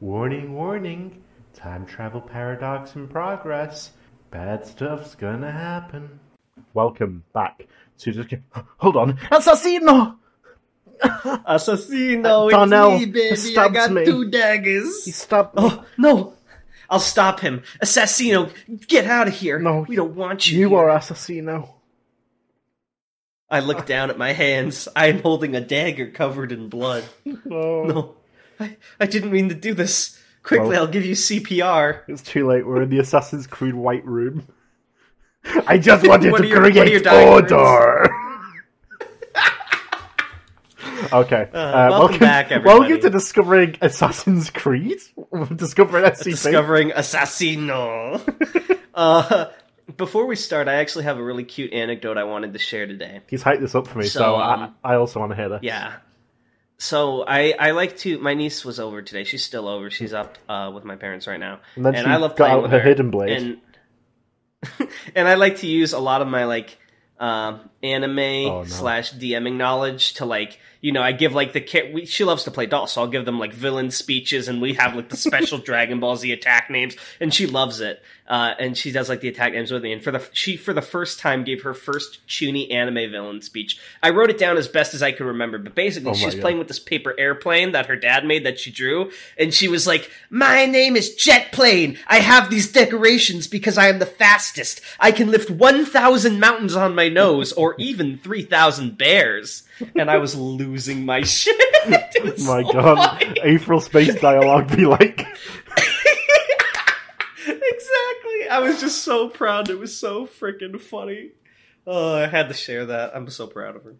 Warning, warning. Time travel paradox in progress. Bad stuff's gonna happen. Welcome back to just. Hold on. Assassino! Assassino, it's Darnell me, baby. I got me. two daggers. He stabbed me. Oh, no. I'll stop him. Assassino, get out of here. No, we don't want you. You here. are Assassino. I look down at my hands. I am holding a dagger covered in blood. No. No, I, I didn't mean to do this. Quickly, Well- I'll give you CPR. It's too late. We're in the Assassin's Creed White Room. I just wanted to your- what are your create order. okay. Uh, welcome back, everybody. Welcome to discovering Assassin's Creed. discovering SCP. Discovering Assassino. uh, before we start, I actually have a really cute anecdote I wanted to share today. He's hyped this up for me, so, So, I, um, I also want to hear this. Yeah. So I, I like to. My niece was over today. She's still over. She's up uh, with my parents right now, And then she I love playing out with her her. hidden blade. And and I like to use a lot of my like um, anime Oh, no. slash DMing knowledge to like you know I give like the kid. We, she loves to play dolls, so I'll give them like villain speeches, and we have like the special Dragon Ball Z attack names, and she loves it. Uh, and she does like the attack names with me. And for the she for the first time gave her first Chuny anime villain speech. I wrote it down as best as I could remember, but basically Oh God. playing with this paper airplane that her dad made that she drew, and she was like, "My name is Jet Plane. I have these decorations because I am the fastest. I can lift one thousand mountains on my nose, or even three thousand bears." And I was losing my shit. My god. funny. April Space Dialogue be like. exactly. I was just so proud. It was so freaking funny. Oh, I had to share that. I'm so proud of her.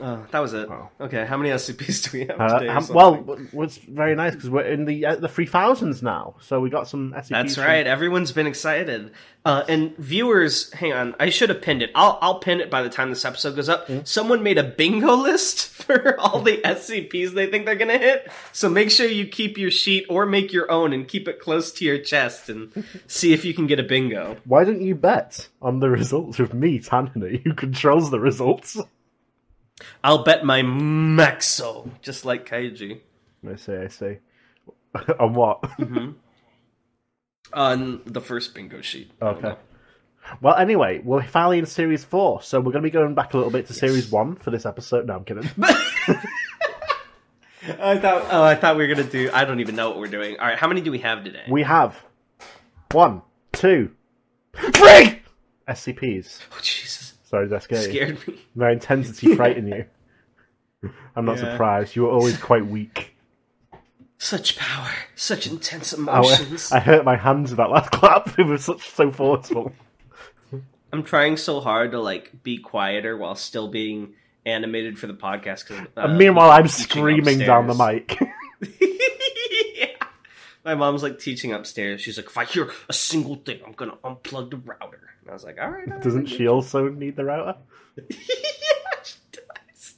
Oh, that was it. Wow. Okay, how many SCPs do we have Uh, today? well, was very nice because we're in the uh, the three thousands now, so we got some SCPs. that's from- right. Everyone's been excited. Uh, and viewers, hang on. I should have pinned it. I'll I'll pin it by the time this episode goes up. Mm. Someone made a bingo list for all the SCPs they think they're gonna hit. So make sure you keep your sheet or make your own and keep it close to your chest and see if you can get a bingo. Why don't you bet on the results with me, Tanhony, who controls the results? I'll bet my Maxo, just like Kaiji. I see, I see. on what? Mm-hmm. On the first bingo sheet. Okay. Well, anyway, we're finally in series four, so we're going to be going back a little bit to series one for this episode. No, I'm kidding. I thought oh I thought we were gonna do I don't even know what we're doing. Alright, how many do we have today? we have one, two, three SCPs. oh. Sorry, that scary. Scared me. My intensity frightened you. I'm not Yeah. surprised. You were always quite weak. Such power, such intense emotions. I hurt my hands with that last clap. It was such so forceful. I'm trying so hard to like be quieter while still being animated for the podcast. Cause, uh, meanwhile, I'm screaming down the mic. My mom's like teaching upstairs. She's like, if I hear a single thing, I'm gonna unplug the router. And I was like, all right. all right, Doesn't she also need the router? yeah, she does.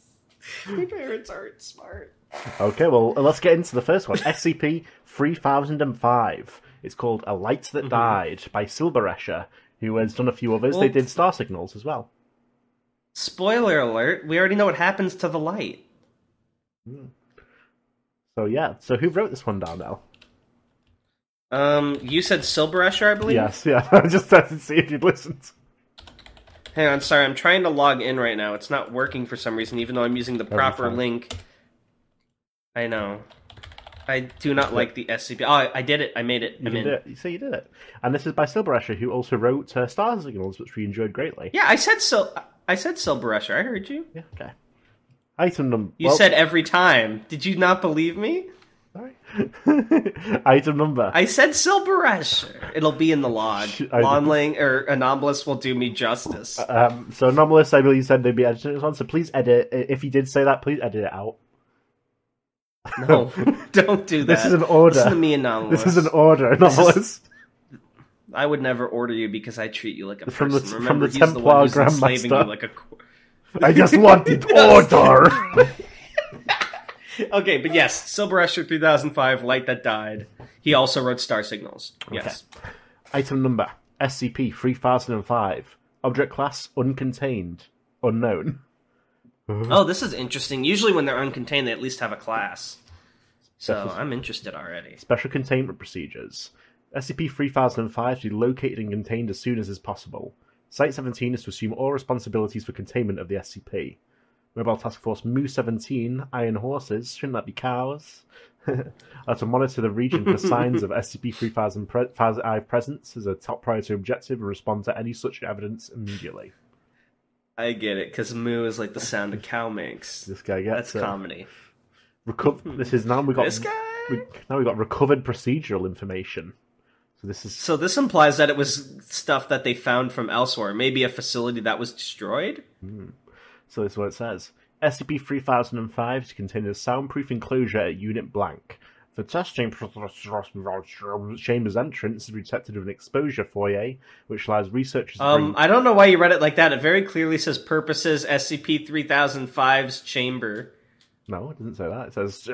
My parents aren't smart. Okay, well, let's get into the first one. SCP 3005. It's called A Light Mm-hmm. That Died by Silver Escher, who has done a few others. they did Star Signals as well. Spoiler alert: We already know what happens to the light. So, yeah. So, who wrote this one down now? Um, you said Silberesher, I believe. Yes, yeah. I just had to see if you'd listened. Hang on, sorry, I'm trying to log in right now. It's not working for some reason, even though I'm using the proper link. I know. I do not like the SCP. Oh, I, I did it. I made it. You I'm did in. it. You say you did it. And this is by Silver Escher, who also wrote uh, Star Signals, which we enjoyed greatly. Yeah, I said Sil. I said Silberesher. I heard you. Yeah, okay. Item number. You said every time. Did you not believe me? Item number. I said Silberesher. It'll be in the log. I- Lawnling or Anomalous will do me justice. Um, so anomalous, I believe, you said they'd be editing this one. So please edit. If you did say that, please edit it out. No, don't do that. This is an order. Listen to me, Anomalous. This is an order, anomalous. I would never order you because I treat you like a From the- person. from Remember, the he's the one who's enslaving you like a. I just wanted order. Okay, but yes, Silver Escher 3005, Light That Died. He also wrote Star Signals. Yes. Item number SCP 3005. Object class uncontained. Unknown. Oh, this is interesting. Usually when they're uncontained, they at least have a class. So Special- I'm interested already. Special containment procedures. SCP-3005 to be located and contained as soon as is possible. Site-17 is to assume all responsibilities for containment of the SCP. Mobile Task Force Mu-17, Iron Horses, shouldn't that be cows? are to monitor the region for signs of SCP-3005 pre- presence as a top priority objective and respond to any such evidence immediately. I get it because moo is like the sound a cow makes. This guy gets That's it. comedy. Reco- this is now we got This guy. we, now we got recovered procedural information. So this is So this implies that it was stuff that they found from elsewhere, maybe a facility that was destroyed. Hmm. So this is what it says. SCP-3005 is contained in a soundproof enclosure at Unit Blank. The test chamber's entrance is protected with an exposure foyer, which allows researchers to Um, bring... I don't know why you read it like that. It very clearly says purposes SCP 3005's chamber. No, it doesn't say that. It says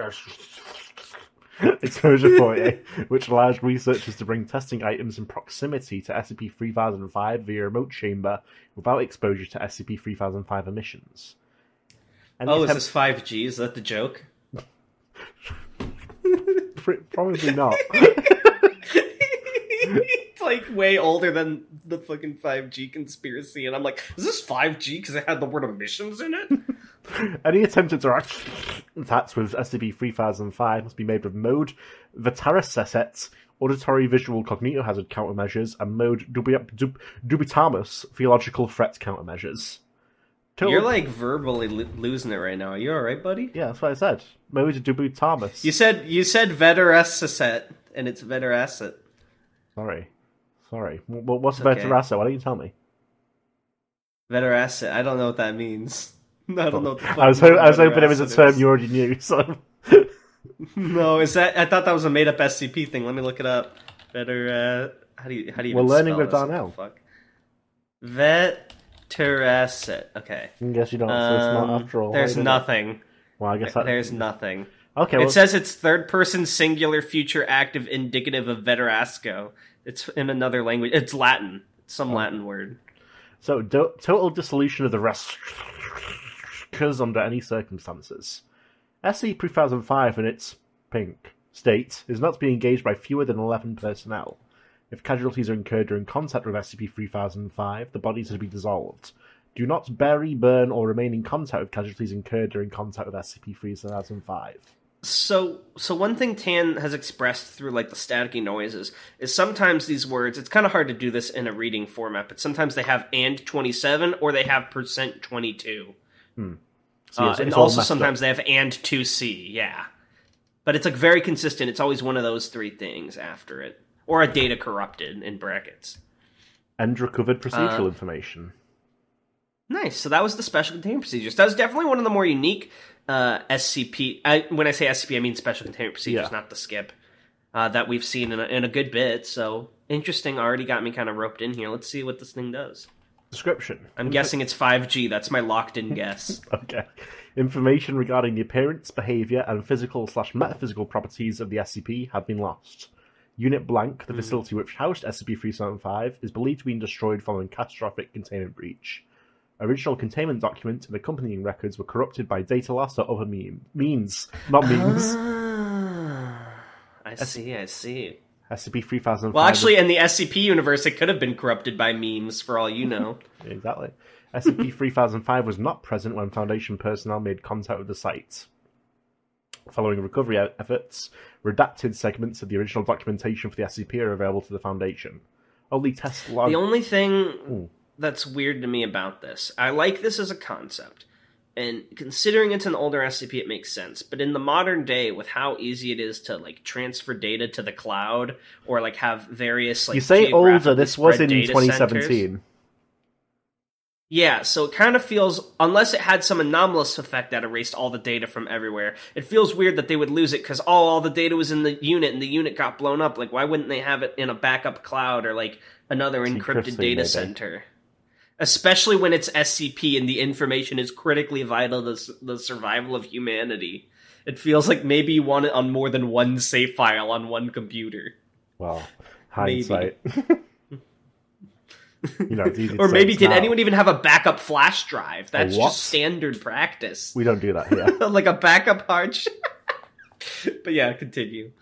exposure foyer, which allows researchers to bring testing items in proximity to SCP-3005 via remote chamber without exposure to SCP-3005 emissions. Any Oh, is this 5G? Is that the joke? Probably not. it's like way older than the fucking 5G conspiracy, and I'm like, is this 5G because it had the word emissions in it? Any attempt to interact attacks with SCP-3005 must be made with mode Vitaraset, auditory visual cognitohazard countermeasures, and mode dubi- dub- Dubitamus, theological threat countermeasures. You're like verbally lo- losing it right now. Are you all right, buddy? Yeah, that's what I said. Mode Dubitamus. You said you said Veterasset, and it's Veterasset. Sorry. Sorry. W- What's okay. Veterasa? Why don't you tell me? Veterasset. I don't know what that means. I don't know. The I was, ho- I was hoping it was a term is. you already knew, so... No, is that? I thought that was a made up SCP thing. Let me look it up. Better. Uh, how do you? How do you? We're learning spell with this? What the Darnell. Fuck. Veterasset. Okay. I guess you don't, so it's not Um, after all. there's it? nothing. Well, I guess that... There's nothing. Okay, well, It says it's third person singular future active indicative of Veterasco. It's in another language. It's Latin. It's some Latin word. So, do- total dissolution of the rest occurs under any circumstances. SCP-3005 in its pink state is not to be engaged by fewer than 11 personnel. If casualties are incurred during contact with SCP-3005, the bodies are to be dissolved. Do not bury, burn, or remain in contact with casualties incurred during contact with SCP-3005. So, so one thing Tan has expressed through like the staticky noises is sometimes these words. It's kind of hard to do this in a reading format, but sometimes they have and twenty seven or they have percent twenty two, So, uh, and also messed up. sometimes they have and two C. Yeah, but it's like very consistent. It's always one of those three things after it, or a data corrupted in brackets. And recovered procedural Uh, information. Nice. So that was the special containment procedures. That was definitely one of the more unique uh, SCP. I, when I say SCP, I mean special containment procedures, Yeah. not the skip uh, that we've seen in a, in a good bit. So interesting. Already got me kind of roped in here. Let's see what this thing does. Description. I'm guessing it's 5G. That's my locked-in guess. Okay. Information regarding the appearance, behavior, and physical slash metaphysical properties of the SCP have been lost. Unit Blank, the facility which housed SCP-375, is believed to be destroyed following catastrophic containment breach. Original containment documents and accompanying records were corrupted by data loss or other meme- means, not memes. Ah, I see. I see. SCP-3005. Well, actually, in the SCP universe, it could have been corrupted by memes, for all you know. Exactly. SCP-3005 was not present when Foundation personnel made contact with the site. Following recovery efforts, redacted segments of the original documentation for the SCP are available to the Foundation. Only test log... The only thing that's weird to me about this, I like this as a concept, and considering it's an older SCP, it makes sense. But in the modern day, with how easy it is to like transfer data to the cloud or like have various like you say older, this was in 2017. centers- Yeah, so it kind of feels, unless it had some anomalous effect that erased all the data from everywhere, it feels weird that they would lose it because, oh, all the data was in the unit and the unit got blown up. Like, why wouldn't they have it in a backup cloud or, like, another encrypted data maybe. center? Especially when it's SCP and the information is critically vital to the survival of humanity. It feels like maybe you want it on more than one save file on one computer. Well, hindsight. you know, it's easy to Or maybe did now. anyone even have a backup flash drive? That's just standard practice. We don't do that here. like a backup hard. but yeah, continue.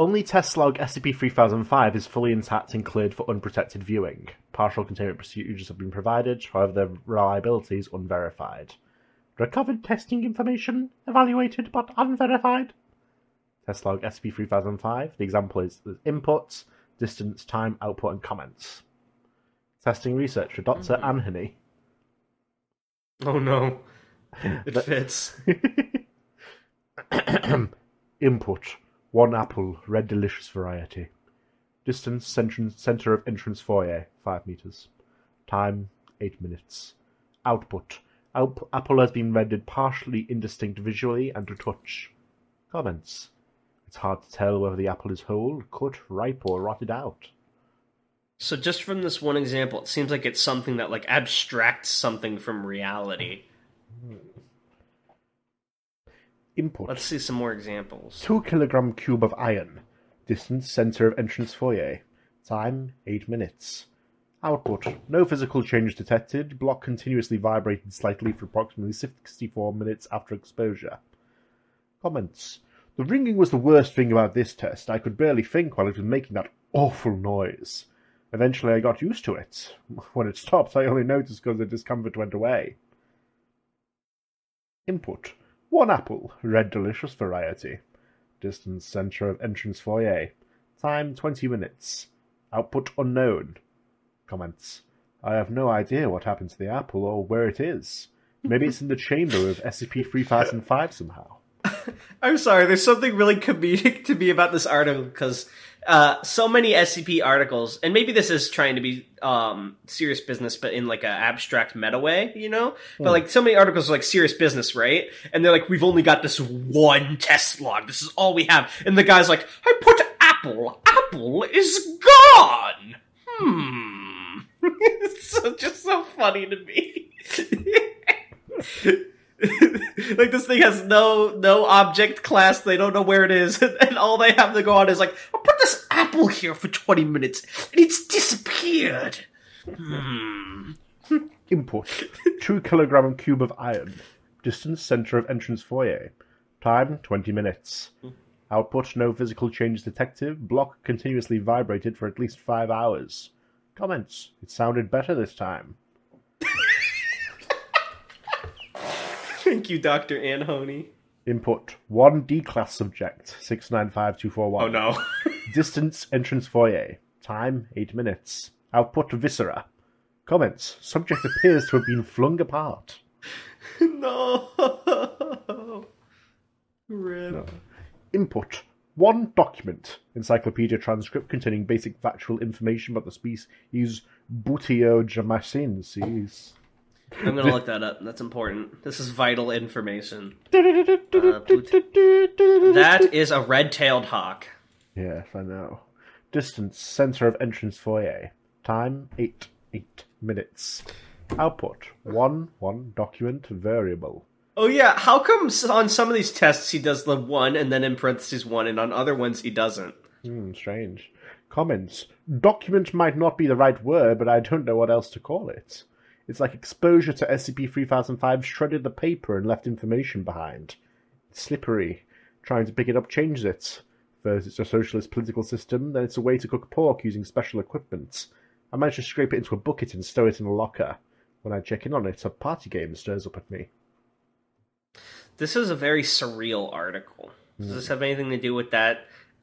Only test log SCP-3005 is fully intact and cleared for unprotected viewing. Partial containment procedures have been provided, however their reliability is unverified. Recovered testing information evaluated but unverified. Test log SCP-3005. The example is inputs, distance, time, output, and comments. Testing research for Dr. Mm-hmm. Anhony. Oh no. It fits. Input: one apple, red delicious variety. Distance center, of entrance foyer, five meters. Time eight minutes. Output: Outp- apple has been rendered partially indistinct visually and to touch. Comments: It's hard to tell whether the apple is whole, cut, ripe, or rotted out. So just from this one example, it seems like it's something that like abstracts something from reality. Hmm. Input: Let's see some more examples. 2 kilogram cube of iron. Distance center of entrance foyer. Time 8 minutes. Output No physical change detected. Block continuously vibrated slightly for approximately 64 minutes after exposure. Comments The ringing was the worst thing about this test. I could barely think while it was making that awful noise. Eventually I got used to it. When it stopped, I only noticed because the discomfort went away. Input one apple, red delicious variety. Distance center of entrance foyer. Time 20 minutes. Output unknown. Comments. I have no idea what happened to the apple or where it is. Maybe it's in the chamber of SCP-3005 somehow. I'm sorry, there's something really comedic to me about this article because uh, so many SCP articles, and maybe this is trying to be um, serious business, but in like an abstract meta way, you know. But like so many articles are like serious business, right? And they're like, we've only got this one test log. This is all we have. And the guy's like, I put apple. Apple is gone. Hmm. it's so, just so funny to me. like this thing has no no object class. They don't know where it is, and all they have to go on is like, I'll put this apple here for twenty minutes, and it's disappeared. Hmm. Input: two kilogram cube of iron. Distance center of entrance foyer. Time twenty minutes. Output: no physical change detected. Block continuously vibrated for at least five hours. Comments: It sounded better this time. Thank you, Doctor Anhoney. Input: one D-class subject. Six nine five two four one. Oh no. Distance entrance foyer. Time eight minutes. Output: viscera. Comments: Subject appears to have been flung apart. no. Rip. Input: one document. Encyclopedia transcript containing basic factual information about the species Buteogamacensis. I'm gonna look that up. That's important. This is vital information. That is a red-tailed hawk. Yes, I know. Distance, center of entrance foyer. Time, 8, 8 minutes. Output, 1, 1 document variable. Oh yeah, how come on some of these tests he does the one and then in parentheses one, and on other ones he doesn't? Hmm, strange. Comments. Document might not be the right word, but I don't know what else to call it. It's like exposure to SCP-3005 shredded the paper and left information behind. It's slippery. Trying to pick it up changes it. First it's a socialist political system, then it's a way to cook pork using special equipment. I managed to scrape it into a bucket and stow it in a locker. When I check in on it, a party game stirs up at me. This is a very surreal article. Does this have anything to do with that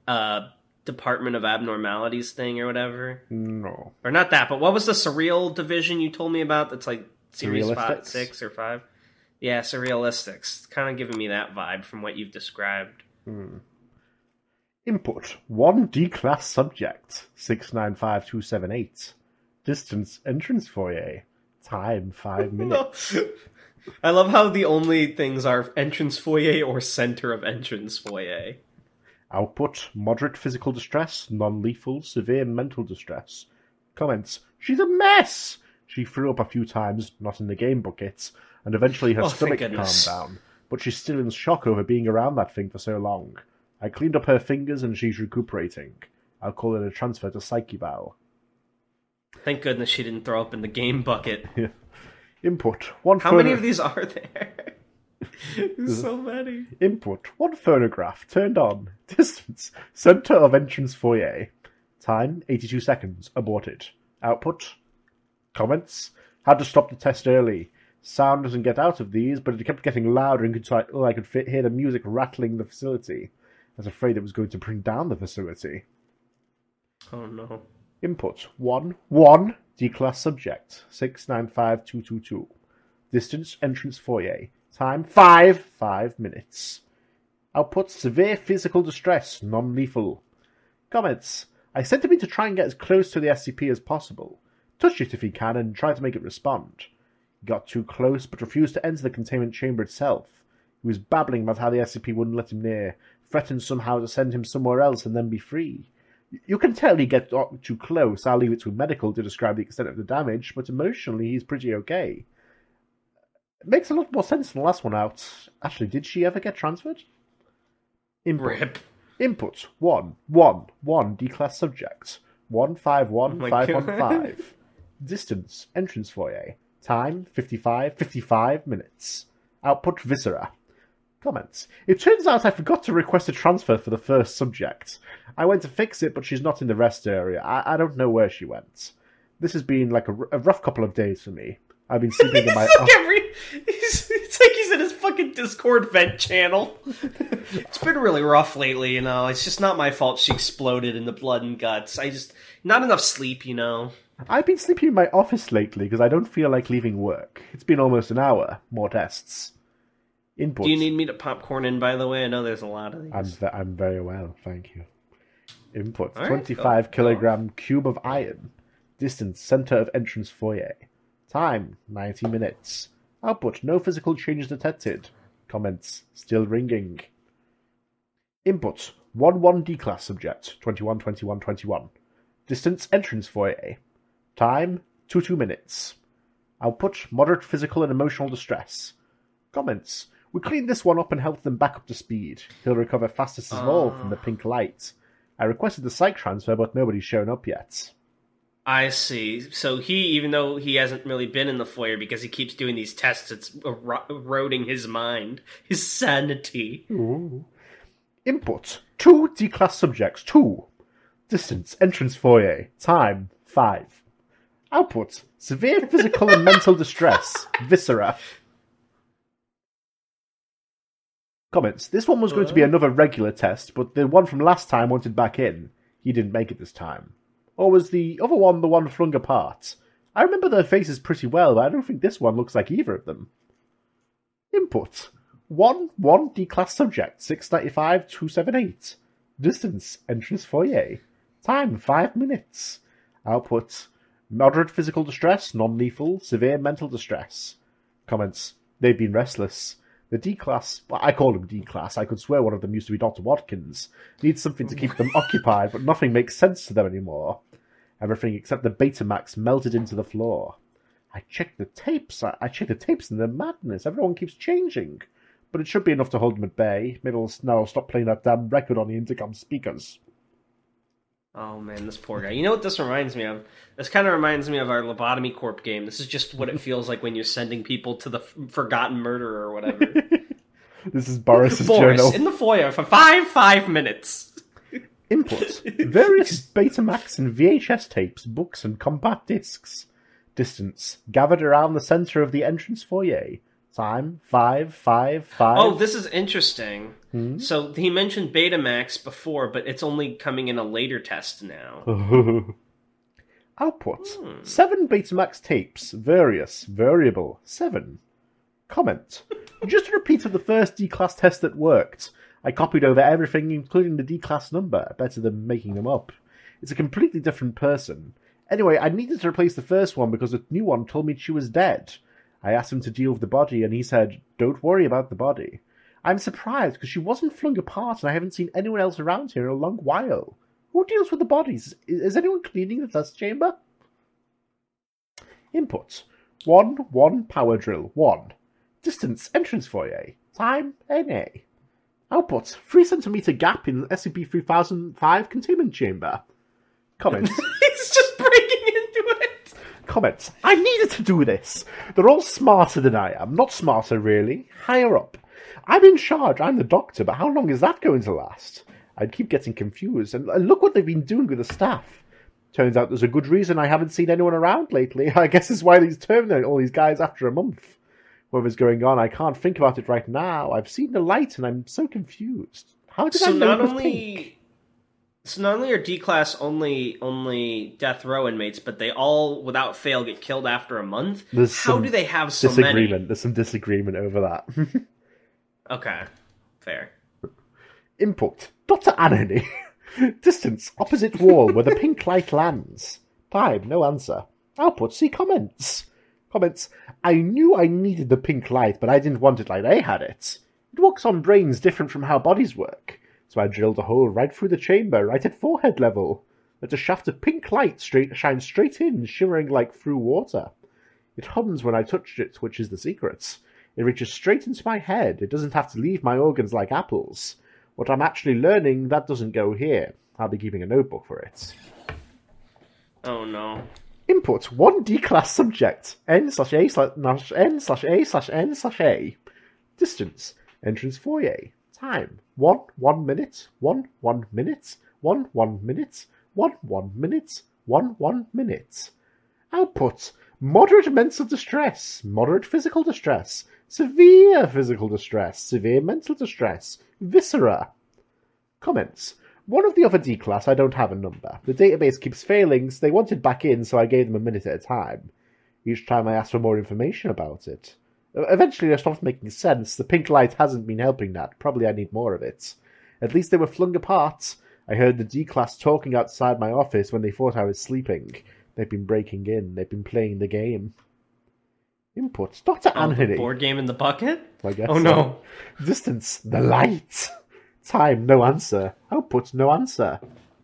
uh, Department of Abnormalities thing or whatever? No. Or not that, but what was the surreal division you told me about? That's like series five, six, or five. Yeah, surrealistics. Kind of giving me that vibe from what you've described. Hmm. Input: one D-class subject. Six nine five two seven eight. Distance entrance foyer. Time five minutes. I love how the only things are entrance foyer or center of entrance foyer. Output: moderate physical distress, non-lethal, severe mental distress. Comments: She's a mess. She threw up a few times, not in the game buckets, and eventually her Oh, stomach calmed down. But she's still in shock over being around that thing for so long. I cleaned up her fingers and she's recuperating. I'll call it a transfer to psych eval. Thank goodness she didn't throw up in the game bucket. Input: one How many of these are there? There's so many. Input: one phonograph turned on. Distance: center of entrance foyer. Time: 82 seconds. Aborted. Output: comments. Had to stop the test early. Sound doesn't get out of these, but it kept getting louder and could, oh, I could fit, hear the music rattling the facility. I was afraid it was going to bring down the facility. Oh no. Input 1 1 D class subject 695222. Distance entrance foyer. Time 5 5 minutes. Output severe physical distress, non lethal. Comments I sent him in to try and get as close to the SCP as possible. Touch it if he can and try to make it respond. He got too close but refused to enter the containment chamber itself. He was babbling about how the SCP wouldn't let him near, threatened somehow to send him somewhere else and then be free. You can tell he gets too close. I'll leave it to medical to describe the extent of the damage, but emotionally he's pretty okay. It makes a lot more sense than the last one out. Actually, did she ever get transferred? Input. Rip. Input 1 1 1 D class subject 151 Oh my 515. Distance entrance foyer. Time 55 55 minutes. Output Viscera. Comments. It turns out I forgot to request a transfer for the first subject. I went to fix it, but she's not in the rest area. I, I don't know where she went. This has been like a, r- a rough couple of days for me. I've been sleeping in my. It's like every. He's, it's like he's in his fucking Discord vent channel. it's been really rough lately, you know. It's just not my fault she exploded in the blood and guts. I just not enough sleep, you know. I've been sleeping in my office lately because I don't feel like leaving work. It's been almost an hour. More tests. Input. Do you need me to popcorn in? By the way, I know there's a lot of these. I'm ve- I'm very well, thank you. Input: All right, twenty-five go- go kilogram cube of iron. Distance: center of entrance foyer. Time: ninety minutes. Output: no physical changes detected. Comments: still ringing. Input: one one D class subject. 21 21 21. Distance: entrance foyer. Time: two two minutes. Output: moderate physical and emotional distress. Comments. We cleaned this one up and helped them back up to speed. He'll recover fastest of all from the ah. pink light. I requested the psych transfer, but nobody's shown up yet. I see. So he, even though he hasn't really been in the foyer because he keeps doing these tests, it's ero- eroding his mind, his sanity. Input. Two D-class subjects. Two. Distance. Entrance foyer. Time. Five. Output. Severe physical and mental distress. Viscera. Comments. This one was going to be another regular test, but the one from last time wanted back in. He didn't make it this time. Or was the other one the one flung apart? I remember their faces pretty well, but I don't think this one looks like either of them. Input. 1 1 D class subject 695 278. Distance entrance foyer. Time 5 minutes. Output moderate physical distress, non lethal, severe mental distress. Comments They've been restless. The D class, well, I call them D class, I could swear one of them used to be Dr. Watkins, needs something to keep them occupied, but nothing makes sense to them anymore. Everything except the Betamax melted into the floor. I checked the tapes. I, I checked the tapes and they're madness. Everyone keeps changing. But it should be enough to hold them at bay. Maybe I'll, now I'll stop playing that damn record on the intercom speakers. Oh man, this poor guy. You know what this reminds me of? This kind of reminds me of our Lobotomy Corp game. This is just what it feels like when you're sending people to the f- forgotten murderer or whatever. This is Boris's Boris journal. in the foyer for five five minutes. Input. Various Betamax and VHS tapes, books, and compact discs. Distance. Gathered around the center of the entrance foyer. Time. Five, five, five. Oh, this is interesting. So he mentioned Betamax before, but it's only coming in a later test now. Output. Hmm. Seven Betamax tapes. Various. Variable. Seven. Comment. Just a repeat of the first D-class test that worked. I copied over everything, including the D-class number, better than making them up. It's a completely different person. Anyway, I needed to replace the first one because the new one told me she was dead. I asked him to deal with the body, and he said, Don't worry about the body. I'm surprised because she wasn't flung apart, and I haven't seen anyone else around here in a long while. Who deals with the bodies? Is is anyone cleaning the dust chamber? Input 1 1 power drill 1. Distance entrance foyer. Time NA. Output 3 centimeter gap in SCP 3005 containment chamber. Comment. He's just breaking into it. Comment. I needed to do this. They're all smarter than I am. Not smarter, really. Higher up. I'm in charge, I'm the doctor, but how long is that going to last? I'd keep getting confused, and look what they've been doing with the staff. Turns out there's a good reason I haven't seen anyone around lately. I guess it's why he's terminating all these guys after a month. Whatever's going on, I can't think about it right now. I've seen the light and I'm so confused. How did so I know not it was only pink? so not only are D class only only death row inmates, but they all without fail get killed after a month. There's How do they have so disagreement. many? There's some disagreement over that. Okay, fair. Input: Dr. Anony. Distance: opposite wall where the pink light lands. Time: no answer. Output: see comments. Comments: I knew I needed the pink light, but I didn't want it like they had it. It works on brains different from how bodies work. So I drilled a hole right through the chamber, right at forehead level. Let a shaft of pink light straight shine straight in, shimmering like through water. It hums when I touch it, which is the secret. It reaches straight into my head. It doesn't have to leave my organs like apples. What I'm actually learning, that doesn't go here. I'll be keeping a notebook for it. Oh no. Input one D class subject n slash a slash n slash a slash n slash a. Distance. Entrance foyer. Time. One one minute. One one minute. One one minute. One one minute. One one minute. Output. Moderate mental distress, moderate physical distress, severe physical distress, severe mental distress, viscera. Comments. One of the other D class I don't have a number. The database keeps failing, so they wanted back in, so I gave them a minute at a time. Each time I asked for more information about it. Eventually it stopped making sense. The pink light hasn't been helping that. Probably I need more of it. At least they were flung apart. I heard the D class talking outside my office when they thought I was sleeping. They've been breaking in. They've been playing the game. Input. Dr. Oh, Anthony. board game in the bucket? I guess Oh so. no. Distance, the light. Time, no answer. Output, no answer.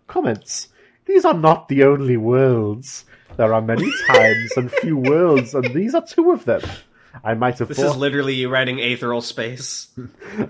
Comments. These are not the only worlds. There are many times and few worlds, and these are two of them. I might have This thought is literally you writing Aetheral Space.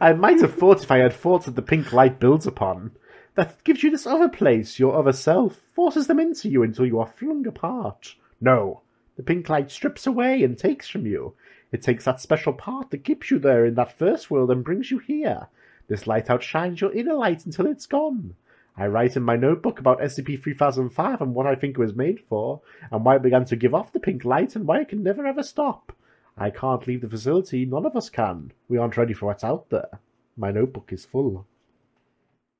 I might have thought if I had thought that the pink light builds upon. That gives you this other place, your other self, forces them into you until you are flung apart. No. The pink light strips away and takes from you. It takes that special part that keeps you there in that first world and brings you here. This light outshines your inner light until it's gone. I write in my notebook about SCP-3005 and what I think it was made for, and why it began to give off the pink light and why it can never ever stop. I can't leave the facility, none of us can. We aren't ready for what's out there. My notebook is full.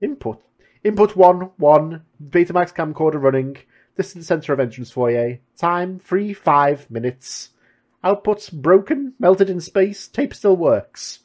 Input. Input 1, 1. Betamax camcorder running. Distance center of entrance foyer. Time 3, 5 minutes. Output broken, melted in space, tape still works.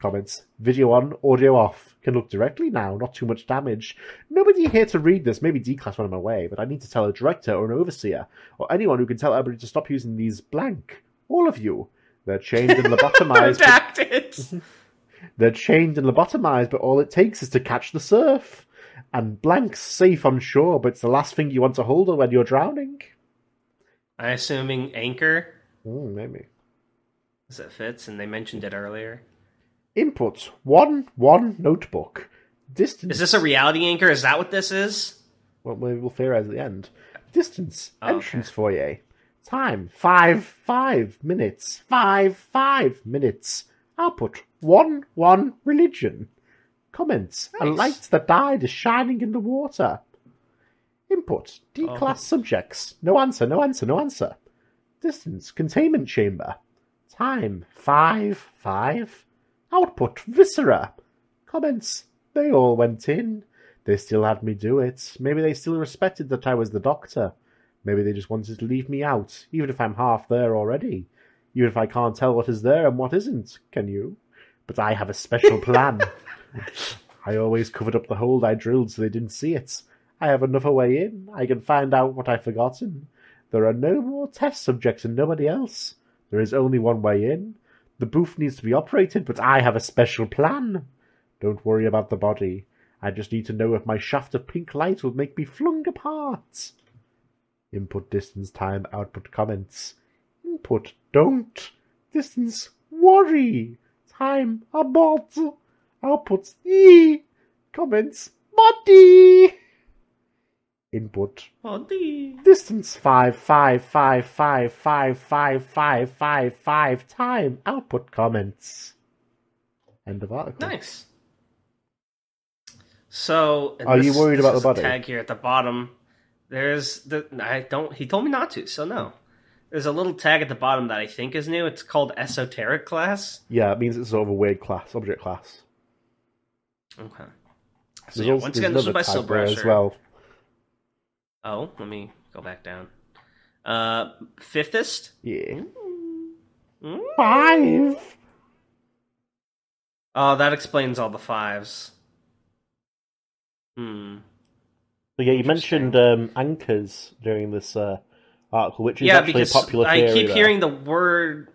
Comments. Video on, audio off. Can look directly now, not too much damage. Nobody here to read this, maybe D-Class when I'm away, but I need to tell a director or an overseer, or anyone who can tell everybody to stop using these blank. All of you. They're chained and lobotomized. but- they're chained and lobotomized, but all it takes is to catch the surf. And blank's safe on shore, but it's the last thing you want to hold on when you're drowning. I'm assuming Anchor, Hmm, maybe. as it fits, and they mentioned it earlier. Input one one notebook. Distance. Is this a reality anchor? Is that what this is? Well, maybe we'll theorize at the end. Distance. Oh, okay. Entrance foyer. Time five five minutes. Five five minutes. Output one one religion. Comments. A light that died is shining in the water. Input. D Oh. class subjects. No answer. No answer. No answer. Distance. Containment chamber. Time five five. Output viscera. Comments. They all went in. They still had me do it. Maybe they still respected that I was the doctor. Maybe they just wanted to leave me out, even if I'm half there already. Even if I can't tell what is there and what isn't, can you? But I have a special plan. I always covered up the hole I drilled so they didn't see it. I have another way in. I can find out what I've forgotten. There are no more test subjects and nobody else. There is only one way in. The booth needs to be operated, but I have a special plan. Don't worry about the body. I just need to know if my shaft of pink light will make me flung apart. Input distance time output comments. Input don't. Distance worry. Time abort. Output e. Comments body. Input Body. distance five five five five five five five five five time output comments. End of article. Nice. So, Are you worried about the body? Tag here at the bottom. There's the I don't. He told me not to, so no. There's a little tag at the bottom that I think is new. It's called esoteric class. Yeah, it means it's sort of a weird class, object class. Okay. So yeah, once again, this was by Silbrasher. as well. Oh, let me go back down. Uh, fifthest. Yeah. Mm. Five. Oh, that explains all the fives. Hmm. So yeah, you mentioned um, anchors during this uh, article, which is yeah, actually a because popular I keep there. hearing the word.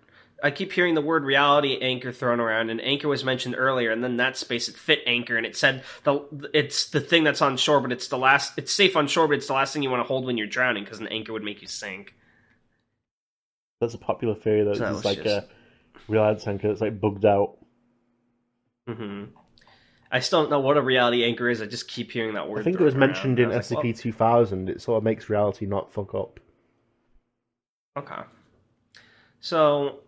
I keep hearing the word reality anchor thrown around, and anchor was mentioned earlier, and then that space it fit anchor, and it said the it's the thing that's on shore, but it's the last. It's safe on shore, but it's the last thing you want to hold when you're drowning because an anchor would make you sink. That's a popular theory that So it's like just- a reality anchor that's like bugged out. hmm I still don't know what a reality anchor is. I just keep hearing that word. I think it thrown was around, mentioned in and I like, SCP 2000. It sort of makes reality not fuck up. okay. So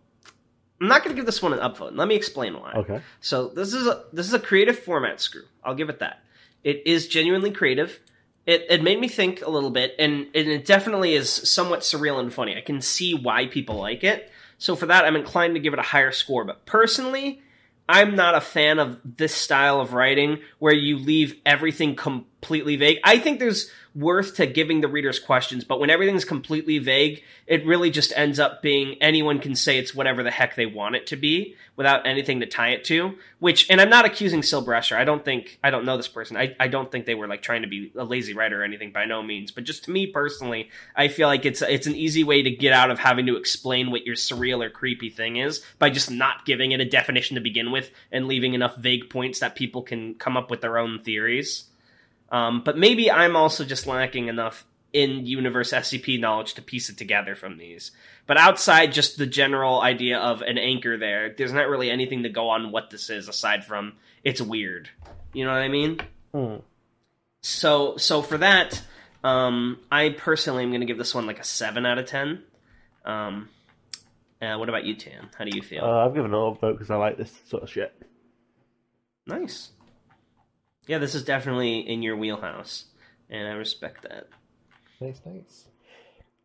I'm not going to give this one an upvote. Let me explain why. Okay. So this is a this is a creative format screw. I'll give it that. It is genuinely creative. It it made me think a little bit, and, and it definitely is somewhat surreal and funny. I can see why people like it. So for that, I'm inclined to give it a higher score. But personally, I'm not a fan of this style of writing where you leave everything completely vague. I think there's worth to giving the readers questions, but when everything's completely vague, it really just ends up being anyone can say it's whatever the heck they want it to be without anything to tie it to. Which, and I'm not accusing Silbrasher. I don't think I don't know this person. I, I don't think they were like trying to be a lazy writer or anything by no means. But just to me personally, I feel like it's it's an easy way to get out of having to explain what your surreal or creepy thing is by just not giving it a definition to begin with and leaving enough vague points that people can come up with their own theories. Um, but maybe I'm also just lacking enough in universe SCP knowledge to piece it together from these. But outside just the general idea of an anchor there, there's not really anything to go on what this is aside from it's weird. You know what I mean? Hmm. So so for that, um, I personally am going to give this one like a seven out of ten. Um, uh, what about you, Tan? How do you feel? Uh, I've given it a vote because I like this sort of shit. nice. Yeah, this is definitely in your wheelhouse, and I respect that. Nice, nice.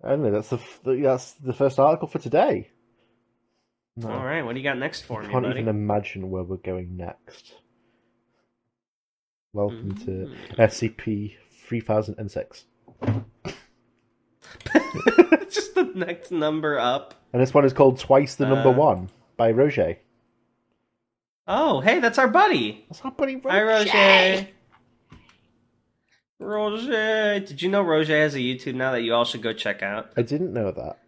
Anyway, that's the that's the first article for today. No, All right, what do you got next for I me, I can't buddy? even imagine where we're going next. Welcome to Mm. SCP 3006. Just the next number up. And this one is called Twice the Number Uh, One by Roger. Oh, hey, that's our buddy. What's happening, Roger? Hi, Roger. Roger, did you know Roger has a YouTube now that you all should go check out? I didn't know that.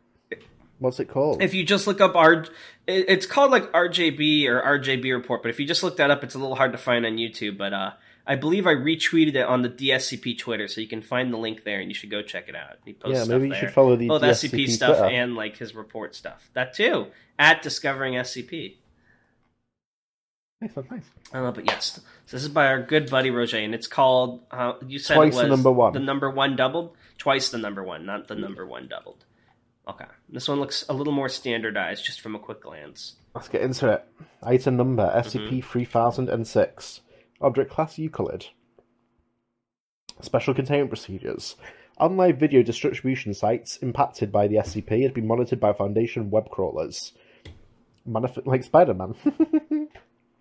What's it called? If you just look up R, it's called like RJB or RJB report. But if you just look that up, it's a little hard to find on YouTube. But uh, I believe I retweeted it on the DSCP Twitter, so you can find the link there, and you should go check it out. He posts yeah, maybe you there. should follow the both DSCP SCP stuff Twitter. and like his report stuff. That too at Discovering SCP. Nice, nice, nice. Uh, but yes, so this is by our good buddy Roger, and it's called. Uh, you said Twice it the number one. The number one doubled. Twice the number one, not the number one doubled. Okay, this one looks a little more standardized, just from a quick glance. Let's get into it. Item number Mm-hmm. SCP 3006. Object class Euclid. Special containment procedures. Online video distribution sites impacted by the SCP had been monitored by Foundation web crawlers. Manif- like Spider Man.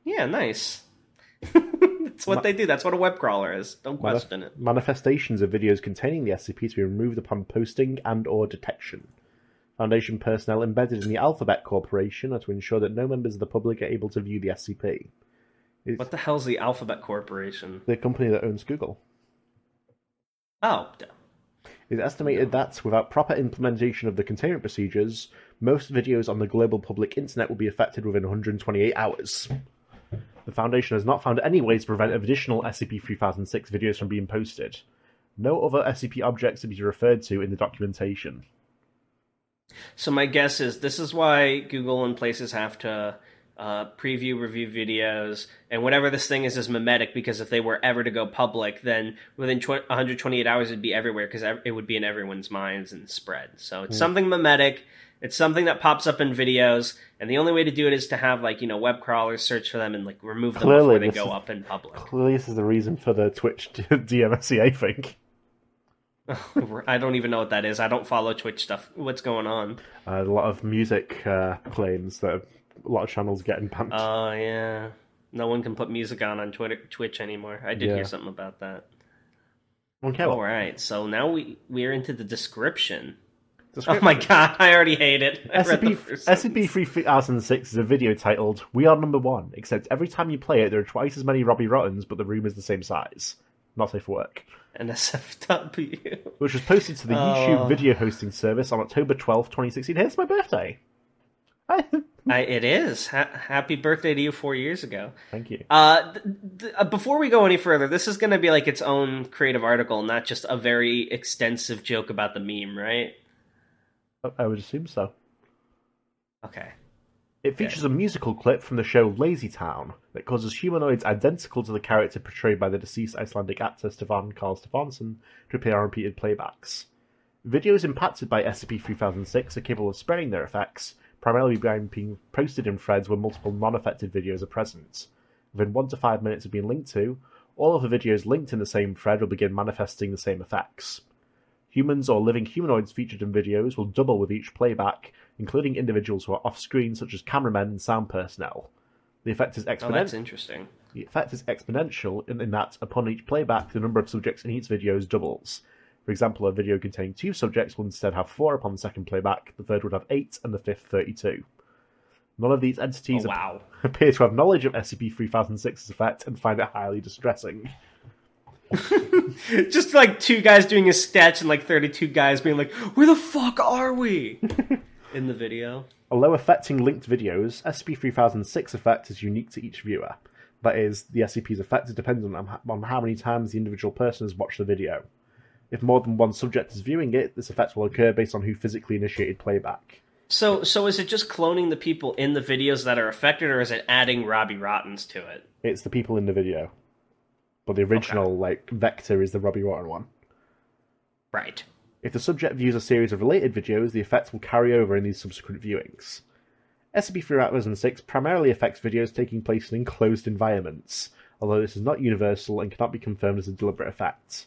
Yeah, nice. That's what they do. That's what a web crawler is. Don't question it. Manifestations of videos containing the SCP to be removed upon posting and or detection. Foundation personnel embedded in the Alphabet Corporation are to ensure that no members of the public are able to view the SCP. It's What the hell's the Alphabet Corporation? the company that owns Google. Oh, d- It is estimated that, without proper implementation of the containment procedures, most videos on the global public internet will be affected within 128 hours. The Foundation has not found any way to prevent additional SCP-3006 videos from being posted. No other SCP objects be referred to in the documentation. So my guess is this is why Google and places have to uh, preview, review videos, and whatever this thing is is memetic. Because if they were ever to go public, then within tw- 128 hours it'd be everywhere because it would be in everyone's minds and spread. So it's something memetic. It's something that pops up in videos, and the only way to do it is to have like you know web crawlers search for them and like remove them Clearly, before they go is- up in public. Clearly, this is the reason for the Twitch DMCA thing. I don't even know what that is. I don't follow Twitch stuff. What's going on? Uh, a lot of music uh, claims that a lot of channels getting banned. Oh yeah, no one can put music on on Twitter, Twitch anymore. I did Yeah. hear something about that. okay, All right, so now we we're into the description. Oh my god, I already hate it. SCP 3006 is a video titled We Are Number One, except every time you play it, there are twice as many Robbie Rottens, but the room is the same size. Not safe for work. NSFW. Which was posted to the Oh. YouTube video hosting service on October 12th, 2016. Hey, it's my birthday. I, it is. Ha- happy birthday to you four years ago. Thank you. Uh, th- th- uh, before we go any further, this is going to be like its own creative article, not just a very extensive joke about the meme, right? I- would assume so. Okay. It features a musical clip from the show Lazy Town that causes humanoids identical to the character portrayed by the deceased Icelandic actor Stefan Karl Stefansson to appear on repeated playbacks. Videos impacted by SCP-3006 are capable of spreading their effects, primarily by being posted in threads where multiple non-affected videos are present. Within one to five minutes of being linked to, all of the videos linked in the same thread will begin manifesting the same effects. Humans or living humanoids featured in videos will double with each playback, including individuals who are off screen, such as cameramen and sound personnel. The effect is exponential. Oh, that's interesting. the effect is exponential in, in that upon each playback, the number of subjects in each video doubles. For example, a video containing two subjects will instead have four upon the second playback, the third would have eight, and the fifth thirty-two. None of these Oh, entities wow. appear to have knowledge of SCP-3006's effect and find it highly distressing. just like two guys doing a sketch and like 32 guys being like, where the fuck are we? In the video. Although affecting linked videos, SCP-3006 effect is unique to each viewer. That is, the SCP's effect is dependent on, on how many times the individual person has watched the video. If more than one subject is viewing it, this effect will occur based on who physically initiated playback. So, so is it just cloning the people in the videos that are affected, or is it adding Robbie Rottens to it? It's the people in the video. But the original like vector is the Robbie Rotten one. Right. If the subject views a series of related videos, the effects will carry over in these subsequent viewings. SCP-3006 primarily affects videos taking place in enclosed environments, although this is not universal and cannot be confirmed as a deliberate effect.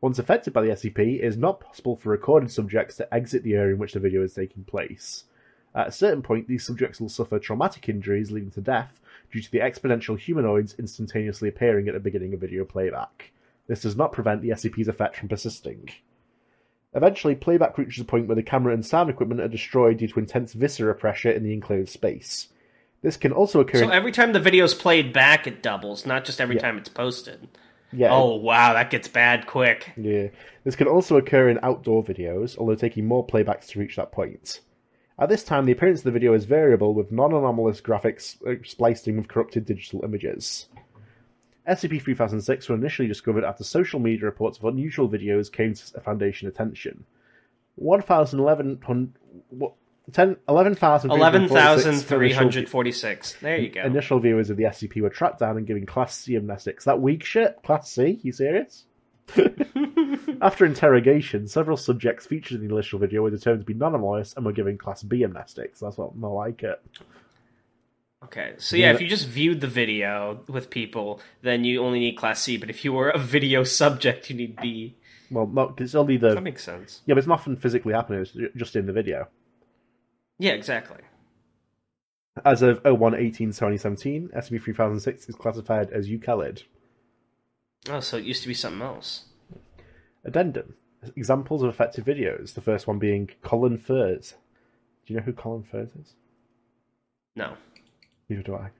Once affected by the SCP, it is not possible for recorded subjects to exit the area in which the video is taking place. At a certain point, these subjects will suffer traumatic injuries leading to death due to the exponential humanoids instantaneously appearing at the beginning of video playback. This does not prevent the SCP's effect from persisting. Eventually, playback reaches a point where the camera and sound equipment are destroyed due to intense viscera pressure in the enclosed space. This can also occur So in every time the video is played back, it doubles, not just every Yeah. time it's posted. yeah, Oh wow, that gets bad quick. Yeah. This can also occur in outdoor videos, although taking more playbacks to reach that point. At this time, the appearance of the video is variable, with non anomalous graphics uh, spliced in with corrupted digital images. SCP 3006 were initially discovered after social media reports of unusual videos came to Foundation attention. 1,011 11,346 Eleven thousand initial three hundred forty-six. There you go. Initial viewers of the SCP were tracked down and given Class C amnestics. That weak shit? Class C? You serious? After interrogation, several subjects featured in the initial video were determined to be non-anomalous and were given Class B amnestics. That's what more like it. Okay, so yeah, Yeah. if you just viewed the video with people, then you only need Class C. But if you were a video subject, you need B. Well, not 'cause it's only the That makes sense. yeah, but it's nothing physically happening. It's just in the video. Yeah, exactly. As of 01 18 2017, SCP 3006 is classified as Euclid. Oh, so it used to be something else. Addendum: Examples of effective videos. The first one being Colin Furze. Do you know who Colin Furze is? No. Neither do I.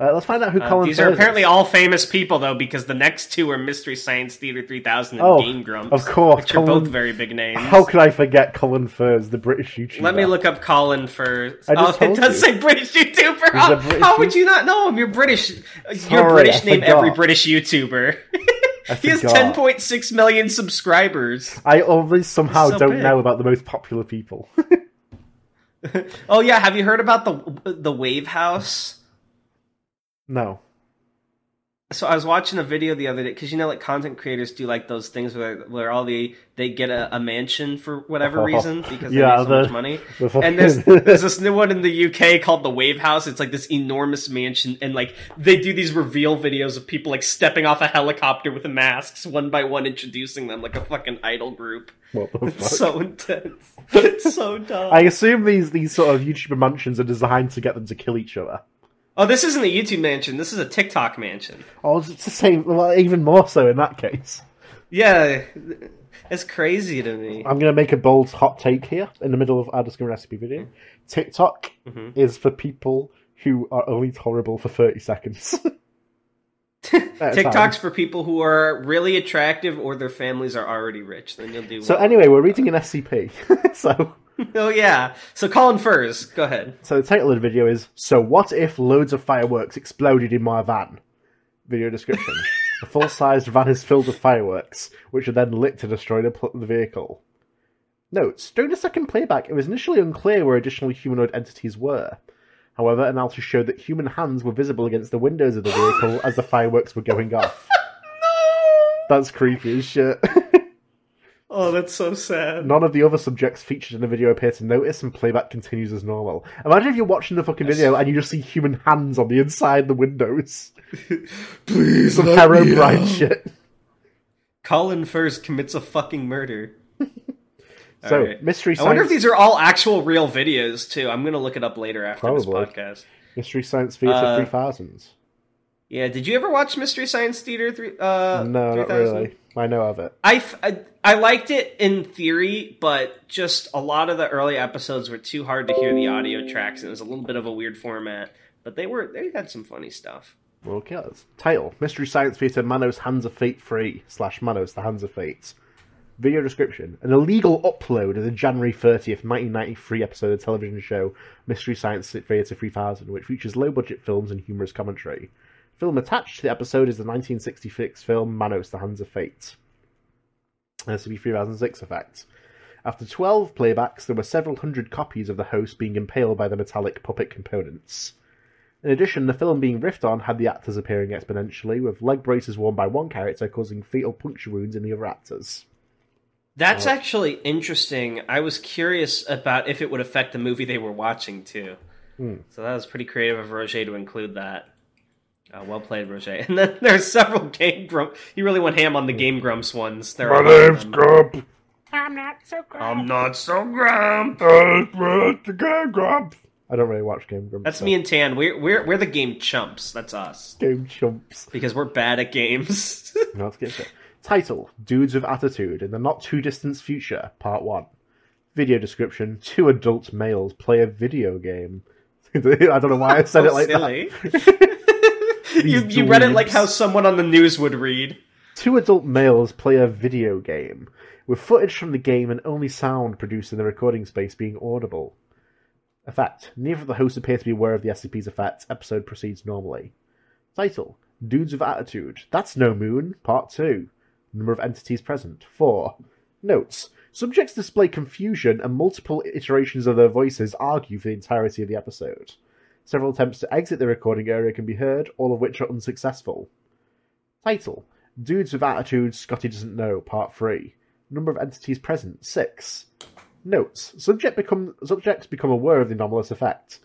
Uh, let's find out who Uh, Colin these Furs are apparently is. all famous people, though, because the next two are Mystery Science Theater 3000 and Oh, Game Grumps. of course, Which are both very big names. How could I forget Colin Furze, the British YouTuber? Let me look up Colin first. I Oh, it does you. say British YouTuber. How, British how would you- not know him? You're British. You're British. I Name every British YouTuber. I he has 10.6 million subscribers. I always somehow so don't big. know about the most popular people. Oh yeah, have you heard about the the Wave House? no. So I was watching a video the other day because you know, like content creators do like those things where where all the they get a, a mansion for whatever oh. reason because they Yeah, make so the- much money. the And there's there's this new one in the UK called the Wave House. It's like this enormous mansion, and like they do these reveal videos of people like stepping off a helicopter with masks, one by one, introducing them like a fucking idol group. What the fuck? It's so intense. It's so dumb. I assume these these sort of YouTuber mansions are designed to get them to kill each other. Oh, this isn't a YouTube mansion. This is a TikTok mansion. Oh, it's the same. Well, even more so in that case. Yeah, it's crazy to me. I'm going to make a bold hot take here in the middle of our Discover Recipe video. TikTok Mhm. is for people who are only tolerable for 30 seconds. TikTok's time. for people who are really attractive or their families are already rich. Then you'll do. So well. anyway, we're reading an SCP. so, oh yeah. So Colin Furze, go ahead. so the title of the video is "So what if loads of fireworks exploded in my van?" Video description: A full-sized van is filled with fireworks, which are then lit to destroy the, pl- the vehicle. Notes: During the second playback, it was initially unclear where additional humanoid entities were. However, analysis showed that human hands were visible against the windows of the vehicle as the fireworks were going off. no! That's creepy as shit. Oh, that's so sad. None of the other subjects featured in the video appear to notice, and playback continues as normal. Imagine if you're watching the fucking video and you just see human hands on the inside the windows. Please, Some Herobrine shit. Colin Furze commits a fucking murder. So, Alright. mystery I wonder if these are all actual real videos too. I'm gonna look it up later after this podcast. mystery science theater Uh, 3000s. Yeah, did you ever watch Mystery Science Theater? Three, uh, no, not really. I know of it. I, f- I- I liked it in theory, but just a lot of the early episodes were too hard to hear the audio tracks, and it was a little bit of a weird format. But they were they had some funny stuff. Okay. let's- Title: Mystery Science Theater Manos Hands of Fate 3 slash Manos The Hands of Fate. Video description: An illegal upload of the January 30th, 1993 episode of the television show Mystery Science Theater 3000, which features low-budget films and humorous commentary. Film attached to the episode is the 1966 film Manos: The Hands of Fate. SCP 3006 effect. After 12 playbacks, there were several hundred copies of the host being impaled by the metallic puppet components. In addition, the film being riffed on had the actors appearing exponentially, with leg braces worn by one character causing fatal puncture wounds in the other actors. That's Oh. actually interesting. I was curious about if it would affect the movie they were watching too. Hmm. So that was pretty creative of Roger to include that. Uh, well played, Roger. And then there's several Game Grump. You really went ham on the Game Grumps ones. There are a lot. Grump. I'm not so Grump. I'm not so grump. I don't really watch Game Grumps. That's so- me and Tan. We're we're we're the game chumps. That's us Game Chumps. because we're bad at games. No, let's get it. Title: Dudes with Attitude in the Not Too Distant Future, Part 1. Video description: Two adult males play a video game. I don't know why I said it like silly. that. you you read it like how someone on the news would read. Two adult males play a video game, with footage from the game and only sound produced in the recording space being audible. Effect. Neither of the hosts appear to be aware of the SCP's effect. Episode proceeds normally. Title. Dudes with Attitude. That's No Moon. Part 2. Number of entities present. 4. Notes. Subjects display confusion and multiple iterations of their voices argue for the entirety of the episode. Several attempts to exit the recording area can be heard, all of which are unsuccessful. Title: Dudes with Attitude Scotty Doesn't Know, Part 3. Number of entities present, 6. Notes: Subject become, Subjects become aware of the anomalous effect.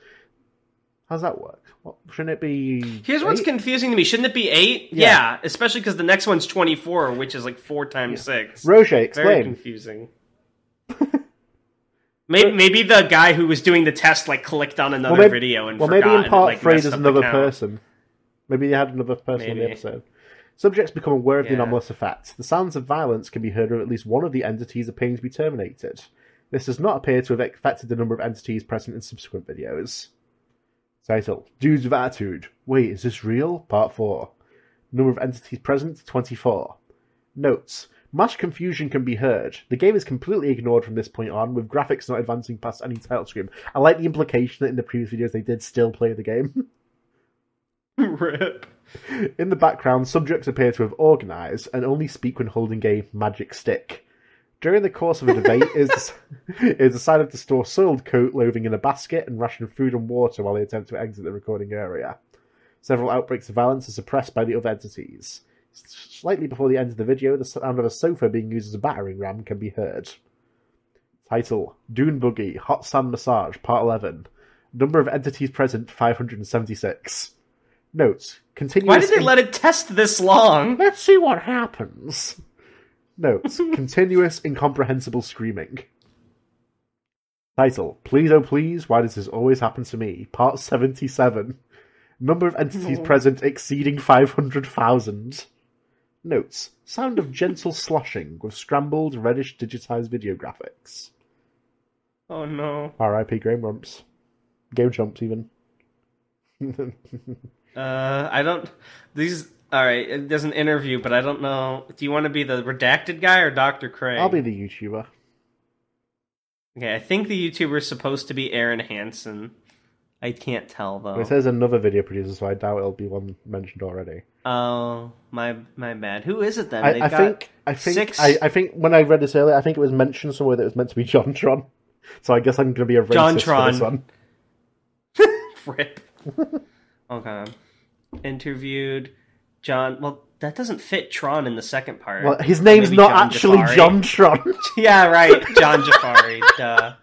How's that work? What, shouldn't it be. Here's what's eight? confusing to me. Shouldn't it be eight? Yeah. Yeah, especially because the next one's 24, which is like four times six. Roger, Very confusing. maybe, maybe the guy who was doing the test like clicked on another maybe- video and well, maybe in Part like, 3 messed there's another person. Maybe they had another person in the episode. Subjects become aware of the anomalous effect. The sounds of violence can be heard of at least one of the entities appearing to be terminated. This does not appear to have affected the number of entities present in subsequent videos. Title: Dudes with Attitude. Wait, is this real? Part 4. Number of entities present 24. Notes: Much confusion can be heard. The game is completely ignored from this point on, with graphics not advancing past any title screen. I like the implication that in the previous videos they did still play the game. Rip. In the background, subjects appear to have organized and only speak when holding a magic stick. During the course of a debate, it is, it is decided to store soiled coat loathing in a basket and ration food and water while they attempt to exit the recording area. Several outbreaks of violence are suppressed by the other entities. Slightly before the end of the video, the sound of a sofa being used as a battering ram can be heard. Title Dune Buggy Hot Sand Massage Part 11. Number of entities present 576. Notes Continuous. Why did they let it test this long? Let's see what happens. Notes Continuous incomprehensible screaming. Title Please oh please, why does this always happen to me? Part 77. Number of entities present exceeding 500,000. Notes Sound of gentle sloshing with scrambled, reddish digitized video graphics. Oh no. R.I.P. Game Rumps. Game Chumps, even. Uh, I don't. These. All right. There's an interview, but I don't know. Do you want to be the redacted guy or Doctor Craig? I'll be the YouTuber. Okay, I think the YouTuber is supposed to be Aaron Hansen. I can't tell though. It says another video producer, so I doubt it'll be one mentioned already. Oh, my my bad. Who is it then? I, I think I think six- I, I think when I read this earlier, I think it was mentioned somewhere that it was meant to be JonTron. So I guess I'm going to be a racist for this Jontron. one. Rip. okay. Interviewed John. Well, that doesn't fit Tron in the second part. Well, his name's not John actually Jafari. John Tron. yeah, right. Jon Jafari. Duh.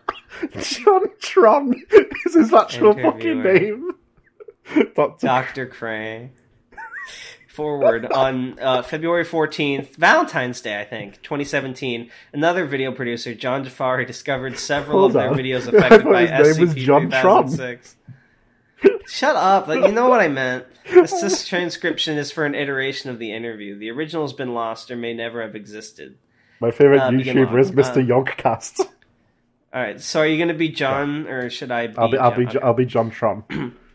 John Tron is his actual fucking name. Uh, Doctor Dr. Cray. Forward on uh, February 14th, Valentine's Day, I think, 2017, another video producer, Jon Jafari, discovered several Hold of their videos affected by his name SCP JonTron. 2006. Shut up. Like, you know what I meant. This, this transcription is for an iteration of the interview. The original has been lost or may never have existed. My favorite Uh, YouTuber is. Mr. Uh, Yogscast. All right, so are you going to be John, or should I be I'll be I'll be John? Jo- I'll be JonTron.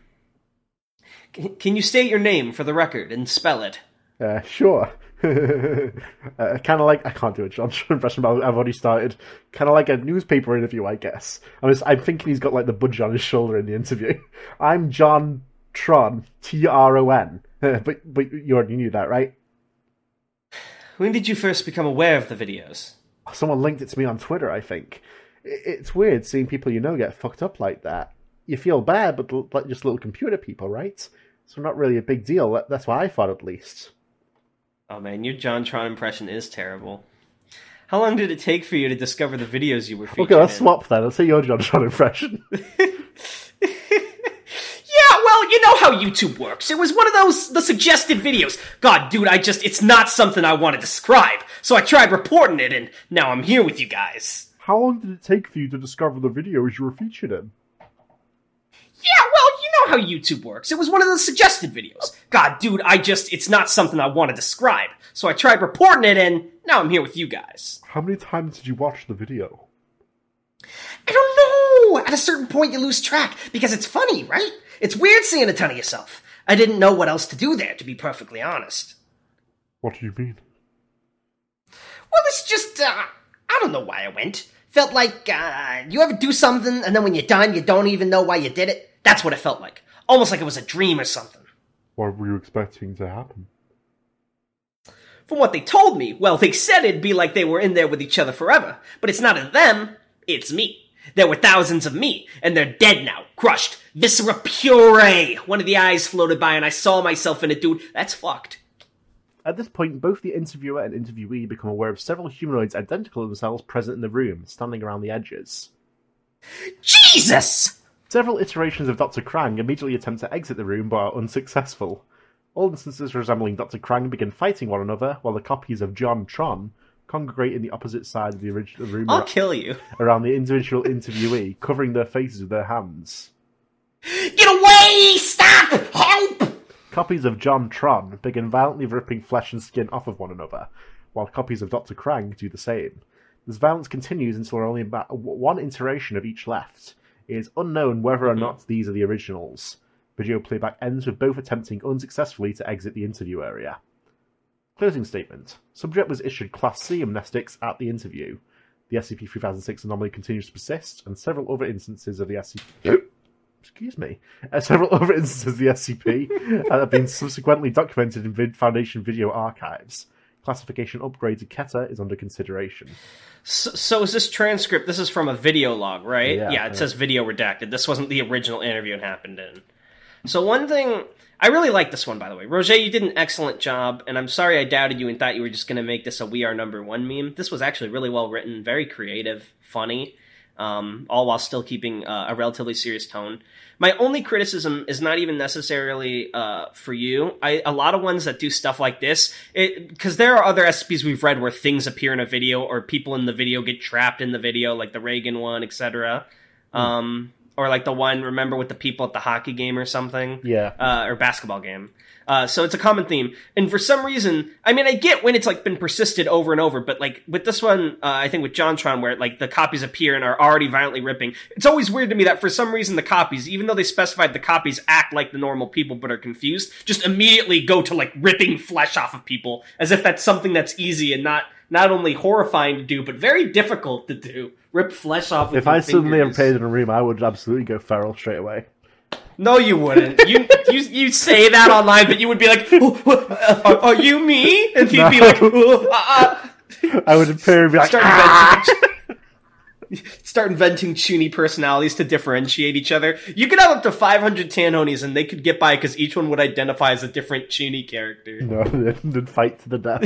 Can- you state your name for the record and spell it? Uh, sure. uh, kind of like I can't do a John impression, but I've already started. Kind of like a newspaper interview, I guess. I was I'm thinking he's got like the budge on his shoulder in the interview. I'm John Tron, T R O N. But but you already knew that, right? When did you first become aware of the videos? Someone linked it to me on Twitter. I think it's weird seeing people you know get fucked up like that. You feel bad, but like just little computer people, right? So not really a big deal. That's what I thought, at least. Oh man, your JonTron impression is terrible. How long did it take for you to discover the videos you were featured Okay, let's in? swap then. Let's say your JonTron impression. Yeah, well, you know how YouTube works. It was one of those the suggested videos. God, dude, I just it's not something I want to describe. So I tried reporting it and now I'm here with you guys. How long did it take for you to discover the videos you were featured in? Yeah, well, know how YouTube works. It was one of the suggested videos. God, dude, I just it's not something I want to describe. So I tried reporting it and now I'm here with you guys. How many times did you watch the video? I don't know. At a certain point, you lose track because it's funny, right? It's weird seeing a ton of yourself. I didn't know what else to do there, to be perfectly honest. What do you mean? Well, it's just, uh, I don't know why I went. Felt like, uh, you ever do something and then when you're done, you don't even know why you did it? That's what it felt like. Almost like it was a dream or something. What were you expecting to happen? From what they told me, well, they said it'd be like they were in there with each other forever. But it's not them, it's me. There were thousands of me, and they're dead now, crushed, viscera puree. One of the eyes floated by, and I saw myself in it, dude. That's fucked. At this point, both the interviewer and interviewee become aware of several humanoids identical to themselves present in the room, standing around the edges. Jesus! Several iterations of Dr. Krang immediately attempt to exit the room but are unsuccessful. All instances resembling Dr. Krang begin fighting one another, while the copies of JonTron congregate in the opposite side of the original room I'll ar- kill you. around the individual interviewee, covering their faces with their hands. Get away! Stop! Help! Copies of JonTron begin violently ripping flesh and skin off of one another, while copies of Dr. Krang do the same. This violence continues until only about one iteration of each left. It is unknown whether or mm-hmm. not these are the originals. Video playback ends with both attempting unsuccessfully to exit the interview area. Closing statement. Subject was issued Class C amnestics at the interview. The SCP-3006 anomaly continues to persist, and several other instances of the SCP... Excuse me. Uh, several other instances of the SCP have been subsequently documented in Vid Foundation video archives. Classification upgrade to Keter is under consideration. So, so is this transcript? This is from a video log, right? Yeah, Yeah, it says video redacted. This wasn't the original interview it happened in. So one thing I really like this one, by the way. Roger, you did an excellent job, and I'm sorry I doubted you and thought you were just going to make this a "We Are Number One" meme. This was actually really well written, very creative, funny, um, all while still keeping uh, a relatively serious tone. My only criticism is not even necessarily uh, for you. I, a lot of ones that do stuff like this, because there are other SCPs we've read where things appear in a video or people in the video get trapped in the video, like the Reagan one, etc. Mm. Um, or like the one remember with the people at the hockey game or something yeah uh, or basketball game uh, so it's a common theme and for some reason i mean i get when it's like been persisted over and over but like with this one uh, i think with jontron where like the copies appear and are already violently ripping it's always weird to me that for some reason the copies even though they specified the copies act like the normal people but are confused just immediately go to like ripping flesh off of people as if that's something that's easy and not not only horrifying to do but very difficult to do rip flesh off. Of people. If I suddenly appeared in a room, I would absolutely go feral straight away. No, you wouldn't. you you you say that online, but you would be like, oh, are, are, you me?" And he'd no. be like, oh, uh, uh. "I would appear and be like." Start, ah! inventing, start inventing chuuni personalities to differentiate each other. You could have up to 500 Tanhonies and they could get by because each one would identify as a different chuuni character. No, they'd fight to the death.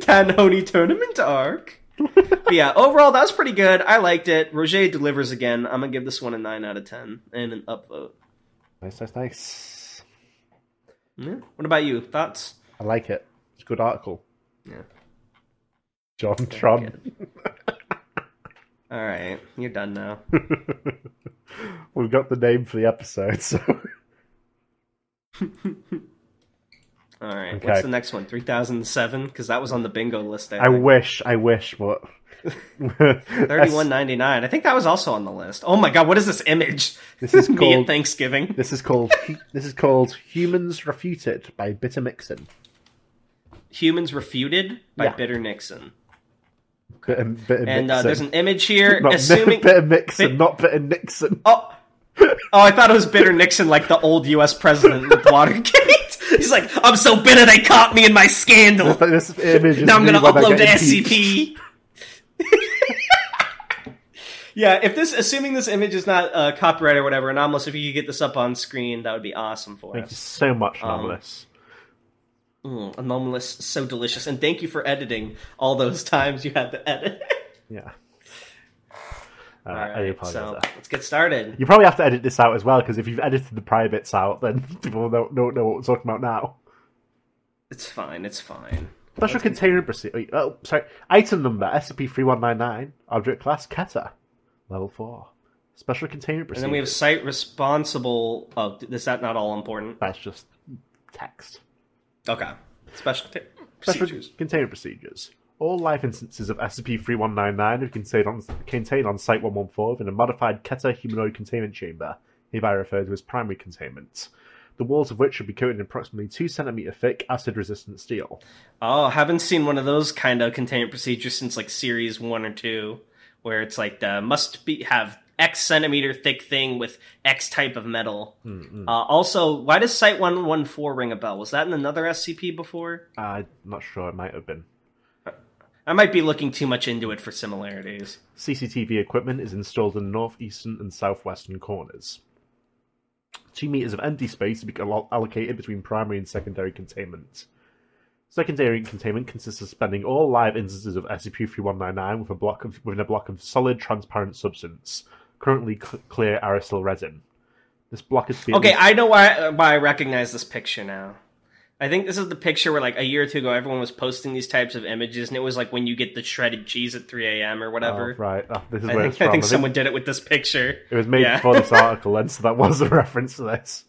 Tanhony tournament arc yeah, overall that was pretty good. I liked it. Roger delivers again. I'm gonna give this one a nine out of ten and an upvote. Nice, nice, nice. Yeah. What about you? Thoughts? I like it. It's a good article. Yeah. John Trump. All right, you're done now. We've got the name for the episode, so. All right. Okay. What's the next one? 3007 because that was on the bingo list. I, I wish, I wish, but 31.99. I think that was also on the list. Oh my god, what is this image? This is called Thanksgiving. This is called this is called Humans Refuted by Bitter Nixon. Humans Refuted by yeah. Bitter Nixon. Okay. Bitter, bitter and uh, there's an image here not assuming Bitter Nixon, bit... not Bitter Nixon. Oh. Oh, I thought it was Bitter Nixon, like the old U.S. president with Watergate. He's like, I'm so bitter they caught me in my scandal. This image now I'm going to upload to SCP. yeah, if this, assuming this image is not uh, copyright or whatever, anomalous, if you could get this up on screen, that would be awesome for Thank us. Thank you so much, anomalous. Um, mm, anomalous, so delicious, and thank you for editing all those times you had to edit. yeah. Uh, right, so let's get started. You probably have to edit this out as well because if you've edited the prior bits out, then people don't, don't know what we're talking about now. It's fine. It's fine. Special let's container procedure. Oh, sorry. Item number SCP three one nine nine. Object class Keter. Level four. Special container procedure. And then we have site responsible. Oh, is that not all important? That's just text. Okay. Special, Special container procedures. All live instances of SCP-3199 are contained on, contained on Site-114 in a modified Keter humanoid containment chamber, hereby referred to as primary containment. The walls of which should be coated in approximately 2 centimeter thick acid-resistant steel. Oh, I haven't seen one of those kind of containment procedures since like Series 1 or 2, where it's like the must be have X centimeter thick thing with X type of metal. Mm-hmm. Uh, also, why does Site 114 ring a bell? Was that in another SCP before? I'm not sure. It might have been. I might be looking too much into it for similarities. CCTV equipment is installed in the northeastern and southwestern corners. Two meters of empty space to be allocated between primary and secondary containment. Secondary containment consists of spending all live instances of SCP-3199 with a block of, within a block of solid, transparent substance, currently cl- clear aerosol resin. This block is okay. I know why why I recognize this picture now. I think this is the picture where like a year or two ago everyone was posting these types of images, and it was like when you get the shredded cheese at 3 a.m. or whatever. Oh, right, oh, this is I where think, it's from. I think someone did it with this picture. It was made yeah. before this article, and so that was a reference to this.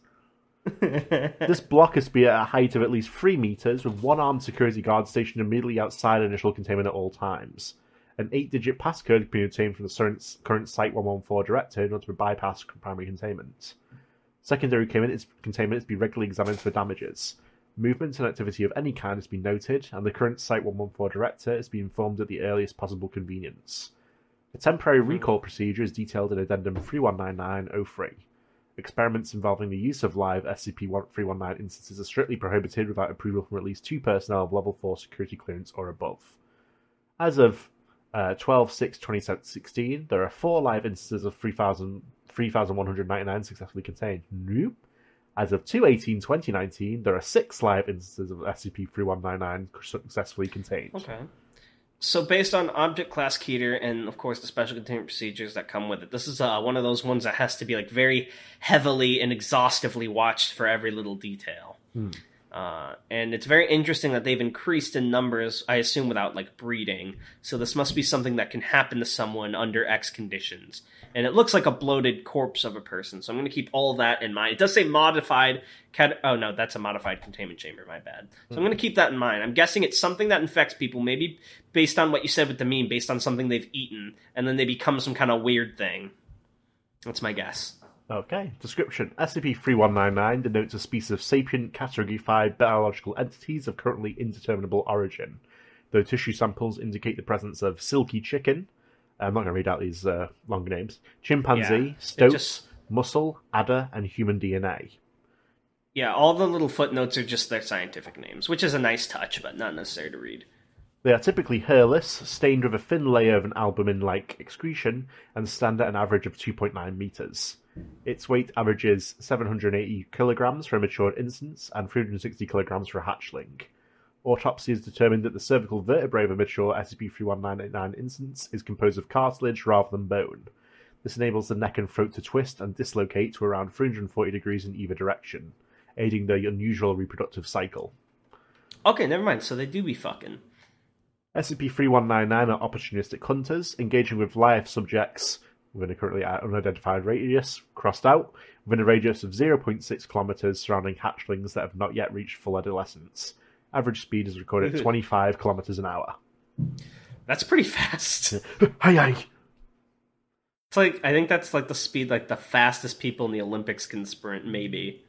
this block is to be at a height of at least three meters, with one armed security guard stationed immediately outside initial containment at all times. An eight-digit passcode can be obtained from the current, current Site 114 director in order to bypass primary containment. Secondary containment is, containment is to be regularly examined for damages. Movement and activity of any kind has been noted, and the current Site 114 director is being informed at the earliest possible convenience. A temporary hmm. recall procedure is detailed in Addendum 319903. Experiments involving the use of live SCP-319 instances are strictly prohibited without approval from at least two personnel of Level 4 security clearance or above. As of Uh, 12 6 2016, there are four live instances of 3,000 3,199 successfully contained. Nope. As of 2 18 2019, there are six live instances of SCP 3199 successfully contained. Okay. So, based on object class keter and, of course, the special containment procedures that come with it, this is uh, one of those ones that has to be like very heavily and exhaustively watched for every little detail. Hmm. Uh, and it's very interesting that they've increased in numbers, I assume, without like breeding. So this must be something that can happen to someone under X conditions. And it looks like a bloated corpse of a person. So I'm going to keep all that in mind. It does say modified. Cat- oh no, that's a modified containment chamber. My bad. So I'm going to keep that in mind. I'm guessing it's something that infects people, maybe based on what you said with the meme, based on something they've eaten, and then they become some kind of weird thing. That's my guess. Okay. Description SCP-3199 denotes a species of sapient Category 5 biological entities of currently indeterminable origin, though tissue samples indicate the presence of silky chicken, I'm not going to read out these uh, long names, chimpanzee, Yeah, stoats, just- mussel, adder, and human DNA. Yeah, all the little footnotes are just their scientific names, which is a nice touch, but not necessary to read. They are typically hairless, stained with a thin layer of an albumin-like excretion, and stand at an average of 2.9 meters. Its weight averages 780 kilograms for a matured instance and 360 kilograms for a hatchling. Autopsy has determined that the cervical vertebrae of a mature SCP-31989 instance is composed of cartilage rather than bone. This enables the neck and throat to twist and dislocate to around 340 degrees in either direction, aiding the unusual reproductive cycle. Okay, never mind. So they do be fucking. SCP-3199 are opportunistic hunters, engaging with live subjects within a currently unidentified radius, crossed out, within a radius of 0.6 kilometers surrounding hatchlings that have not yet reached full adolescence. Average speed is recorded at mm-hmm. 25 kilometers an hour. That's pretty fast. Hey, hey! It's like I think that's like the speed like the fastest people in the Olympics can sprint, maybe.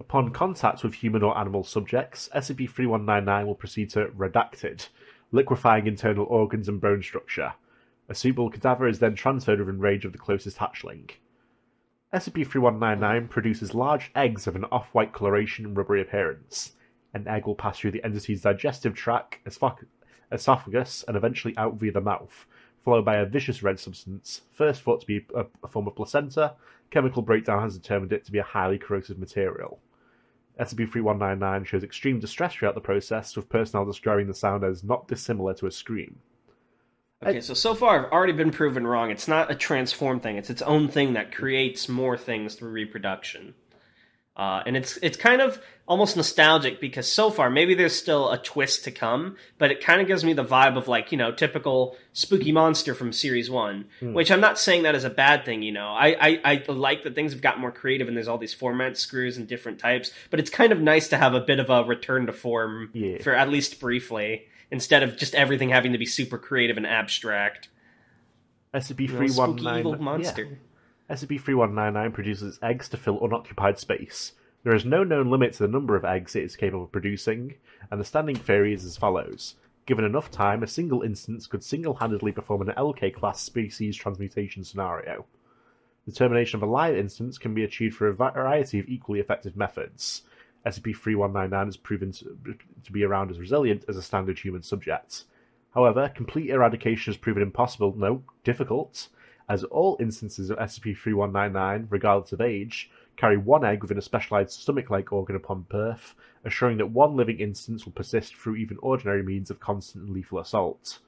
Upon contact with human or animal subjects, SCP-3199 will proceed to redacted, liquefying internal organs and bone structure. A suitable cadaver is then transferred within range of the closest hatchling. SCP-3199 produces large eggs of an off-white coloration and rubbery appearance. An egg will pass through the entity's digestive tract, esoph- esophagus, and eventually out via the mouth, followed by a vicious red substance, first thought to be a, a form of placenta. Chemical breakdown has determined it to be a highly corrosive material. SCP-3199 shows extreme distress throughout the process, with personnel describing the sound as not dissimilar to a scream. Okay, so so far I've already been proven wrong. It's not a transform thing. It's its own thing that creates more things through reproduction. Uh, and it's it's kind of almost nostalgic because so far maybe there's still a twist to come, but it kind of gives me the vibe of like you know typical spooky monster from series one. Which I'm not saying that is a bad thing. You know, I, I I like that things have gotten more creative and there's all these format screws and different types. But it's kind of nice to have a bit of a return to form Yeah. for at least briefly instead of just everything having to be super creative and abstract. You know, SCP-3199 monster. yeah. SCP-3199 produces eggs to fill unoccupied space. There is no known limit to the number of eggs it is capable of producing, and the standing theory is as follows. Given enough time, a single instance could single-handedly perform an LK-class species transmutation scenario. The termination of a live instance can be achieved through a variety of equally effective methods. SCP-3199 has proven to, be around as resilient as a standard human subject. However, complete eradication has proven impossible, no, difficult, as all instances of SCP-3199, regardless of age, carry one egg within a specialized stomach-like organ upon birth, assuring that one living instance will persist through even ordinary means of constant and lethal assault.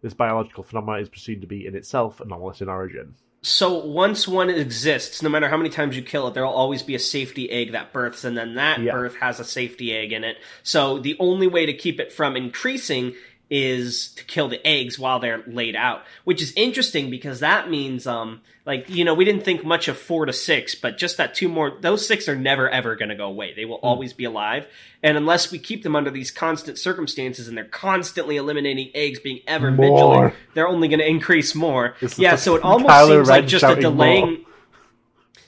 This biological phenomenon is perceived to be in itself anomalous in origin. So once one exists, no matter how many times you kill it, there will always be a safety egg that births, and then that Yeah. birth has a safety egg in it. So the only way to keep it from increasing is to kill the eggs while they're laid out, which is interesting because that means, um, like you know, we didn't think much of four to six, but just that two more, those six are never ever going to go away. They will always be alive, and unless we keep them under these constant circumstances and they're constantly eliminating eggs, being ever More. vigilant, they're only going to increase more. It's yeah, so it almost Kylo seems like just a delaying. more.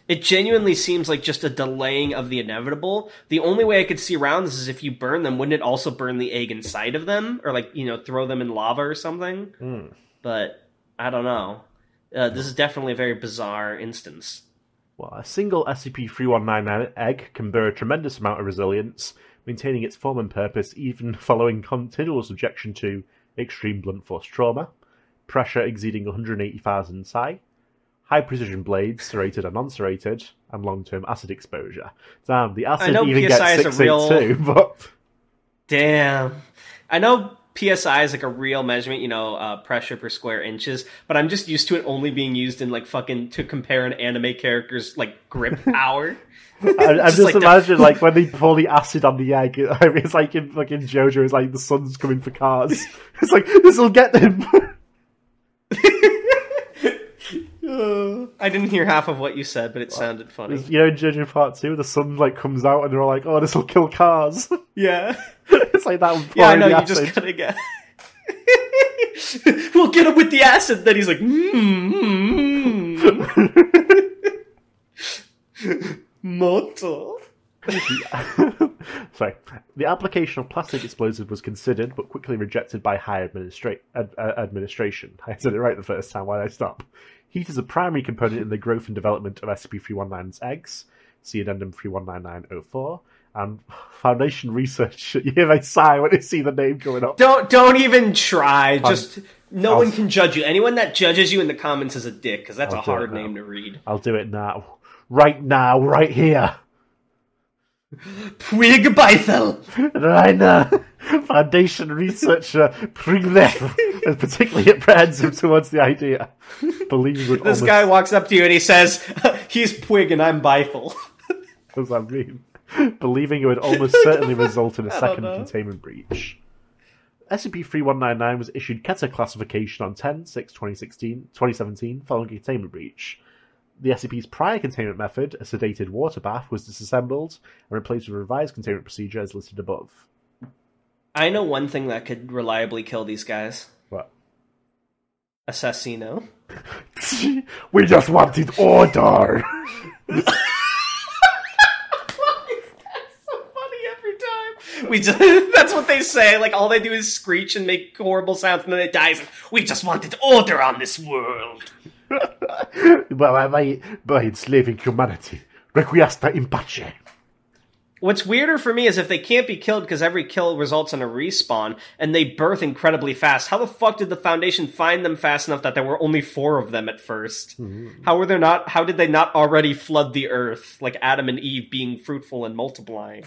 It genuinely seems like just a delaying of the inevitable. The only way I could see around this is if you burn them, wouldn't it also burn the egg inside of them, or like you know throw them in lava or something? Hmm. But I don't know. Uh, this is definitely a very bizarre instance. Well, a single SCP-3199 egg can bear a tremendous amount of resilience, maintaining its form and purpose even following continual subjection to extreme blunt force trauma. pressure exceeding 180,000 psi, high precision blades, serrated and non-serrated, and long-term acid exposure. Damn, the acid even PSI gets a real- 682, but Damn. I know PSI is like a real measurement, you know, uh, pressure per square inches, but I'm just used to it only being used in like fucking to compare an anime character's like grip power. I, I'm Just just, like the- like when they pour the acid on the egg, it's like in fucking JoJo, it's like the sun's coming for Kars. It's like this will get them. I didn't hear half of what you said, but it sounded funny. you know, in JoJo Part Two, the sun like comes out and they're all like, "Oh, this will kill Kars." Yeah. it's like that. Yeah, I know, you just gotta get. we'll get him with the acid. Then he's like, mm, mm, moto. Sorry. The application of plastic explosive was considered, but quickly rejected by higher administra- ad- uh, administration. I said it right the first time. Why did I stop? Heat is a primary component in the growth and development of SCP-319's eggs. See addendum 319904. And Foundation Research. You hear they sigh when they see the name going up. Don't don't even try. Um, Just no I'll- one can judge you. Anyone that judges you in the comments is a dick because that's I'll a do it hard now. name to read. I'll do it now. Right now, right here. Puig. Right now. Foundation researcher Pringlev particularly apprehensive towards the idea. Believing would This almost guy walks up to you and he says, "He's Puig and I'm Bethel." What does that mean? Believing it would almost certainly result in a second containment breach. SCP-3199 was issued Keter classification on 10-6-2016 2017 following a containment breach. The SCP's prior containment method, a sedated water bath, was disassembled and replaced with a revised containment procedure as listed above. I know one thing that could reliably kill these guys? Assassino. we just wanted order! Why is that so funny every time. We just, that's what they say. Like all they do is screech and make horrible sounds, and then it dies. We just wanted order on this world. by, by, by enslaving humanity. Requiesta in pace. What's weirder for me is if they can't be killed because every kill results in a respawn, and they birth incredibly fast. How the fuck did the Foundation find them fast enough that there were only four of them at 1st mm-hmm. How were there not? How did they not already flood the Earth like Adam and Eve being fruitful and multiplying?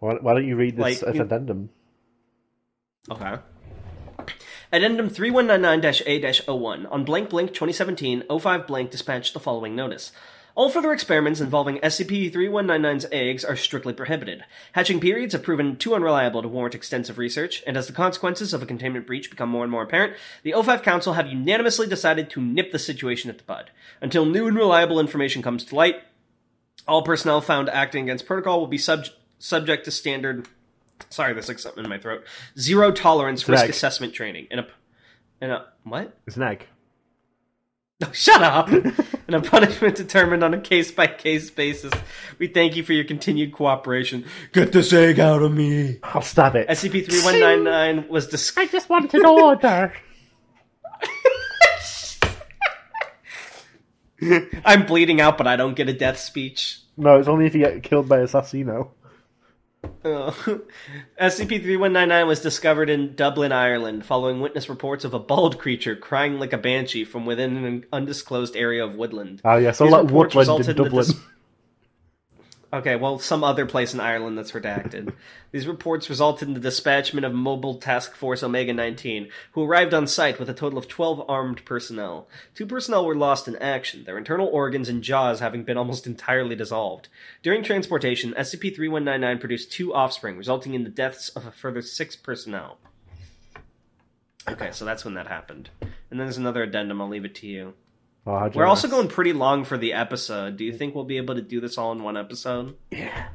Why, why don't you read this Like, you- addendum? Okay. Addendum 3199-A-01 on blank blank 2017 05 blank dispatched the following notice. All further experiments involving SCP-3199's eggs are strictly prohibited. Hatching periods have proven too unreliable to warrant extensive research, and as the consequences of a containment breach become more and more apparent, the O5 Council have unanimously decided to nip the situation at the bud. Until new and reliable information comes to light, all personnel found acting against protocol will be sub- subject to standard sorry, there's like something in my throat. Zero tolerance risk assessment training. In a in a what? It's an egg. No, oh, shut up! and a punishment determined on a case by case basis. We thank you for your continued cooperation. Get this egg out of me. I'll stop it. SCP three one nine nine was dis- I just wanted order. I'm bleeding out, but I don't get a death speech. no, it's only if you get killed by Assassino. SCP-3199 was discovered in Dublin, Ireland, following witness reports of a bald creature crying like a banshee from within an undisclosed area of woodland. Ah, yes, all These that woodland in resulted in Dublin. dis- Okay, well, some other place in Ireland that's redacted. These reports resulted in the dispatchment of Mobile Task Force Omega 19, who arrived on site with a total of 12 armed personnel. Two personnel were lost in action, their internal organs and jaws having been almost entirely dissolved. During transportation, SCP 3199 produced two offspring, resulting in the deaths of a further six personnel. Okay, so that's when that happened. And then there's another addendum, I'll leave it to you. Oh, We're also going pretty long for the episode. Do you mm. think we'll be able to do this all in one episode? Yeah.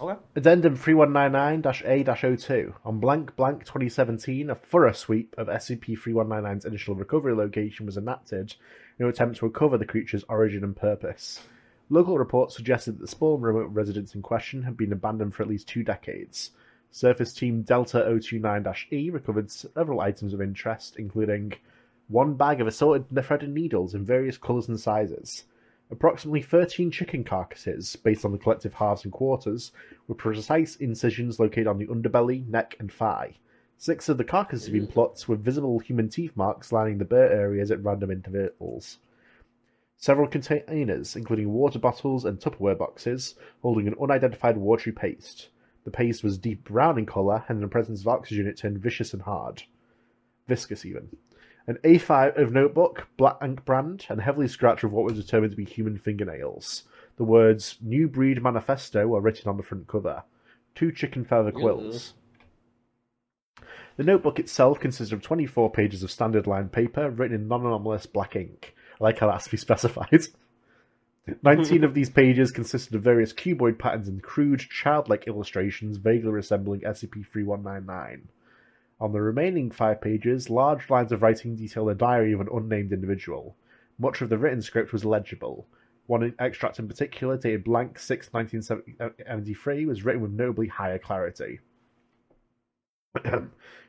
Okay. Addendum 3199-A-02. On blank blank 2017, a thorough sweep of SCP-3199's initial recovery location was enacted in an attempt to recover the creature's origin and purpose. Local reports suggested that the small remote residence in question had been abandoned for at least two decades. Surface Team Delta 029-E recovered several items of interest, including one bag of assorted threaded needles in various colours and sizes, approximately 13 chicken carcasses, based on the collective halves and quarters, with precise incisions located on the underbelly, neck, and thigh, Six of the carcasses have been plots with visible human teeth marks lining the bare areas at random intervals. Several containers, including water bottles and Tupperware boxes, holding an unidentified watery paste. The paste was deep brown in colour, and in the presence of oxygen it turned vicious and hard. Viscous, even. An A5 of notebook, black ink brand, and heavily scratched with what was determined to be human fingernails. The words New Breed Manifesto are written on the front cover. Two chicken feather quills. The notebook itself consists of 24 pages of standard line paper written in non anomalous black ink. I like how that's to be specified. 19 of these pages consisted of various cuboid patterns and crude, childlike illustrations vaguely resembling SCP-3199. On the remaining five pages, large lines of writing detail the diary of an unnamed individual. Much of the written script was legible. One extract in particular, dated blank 6 1973, was written with notably higher clarity.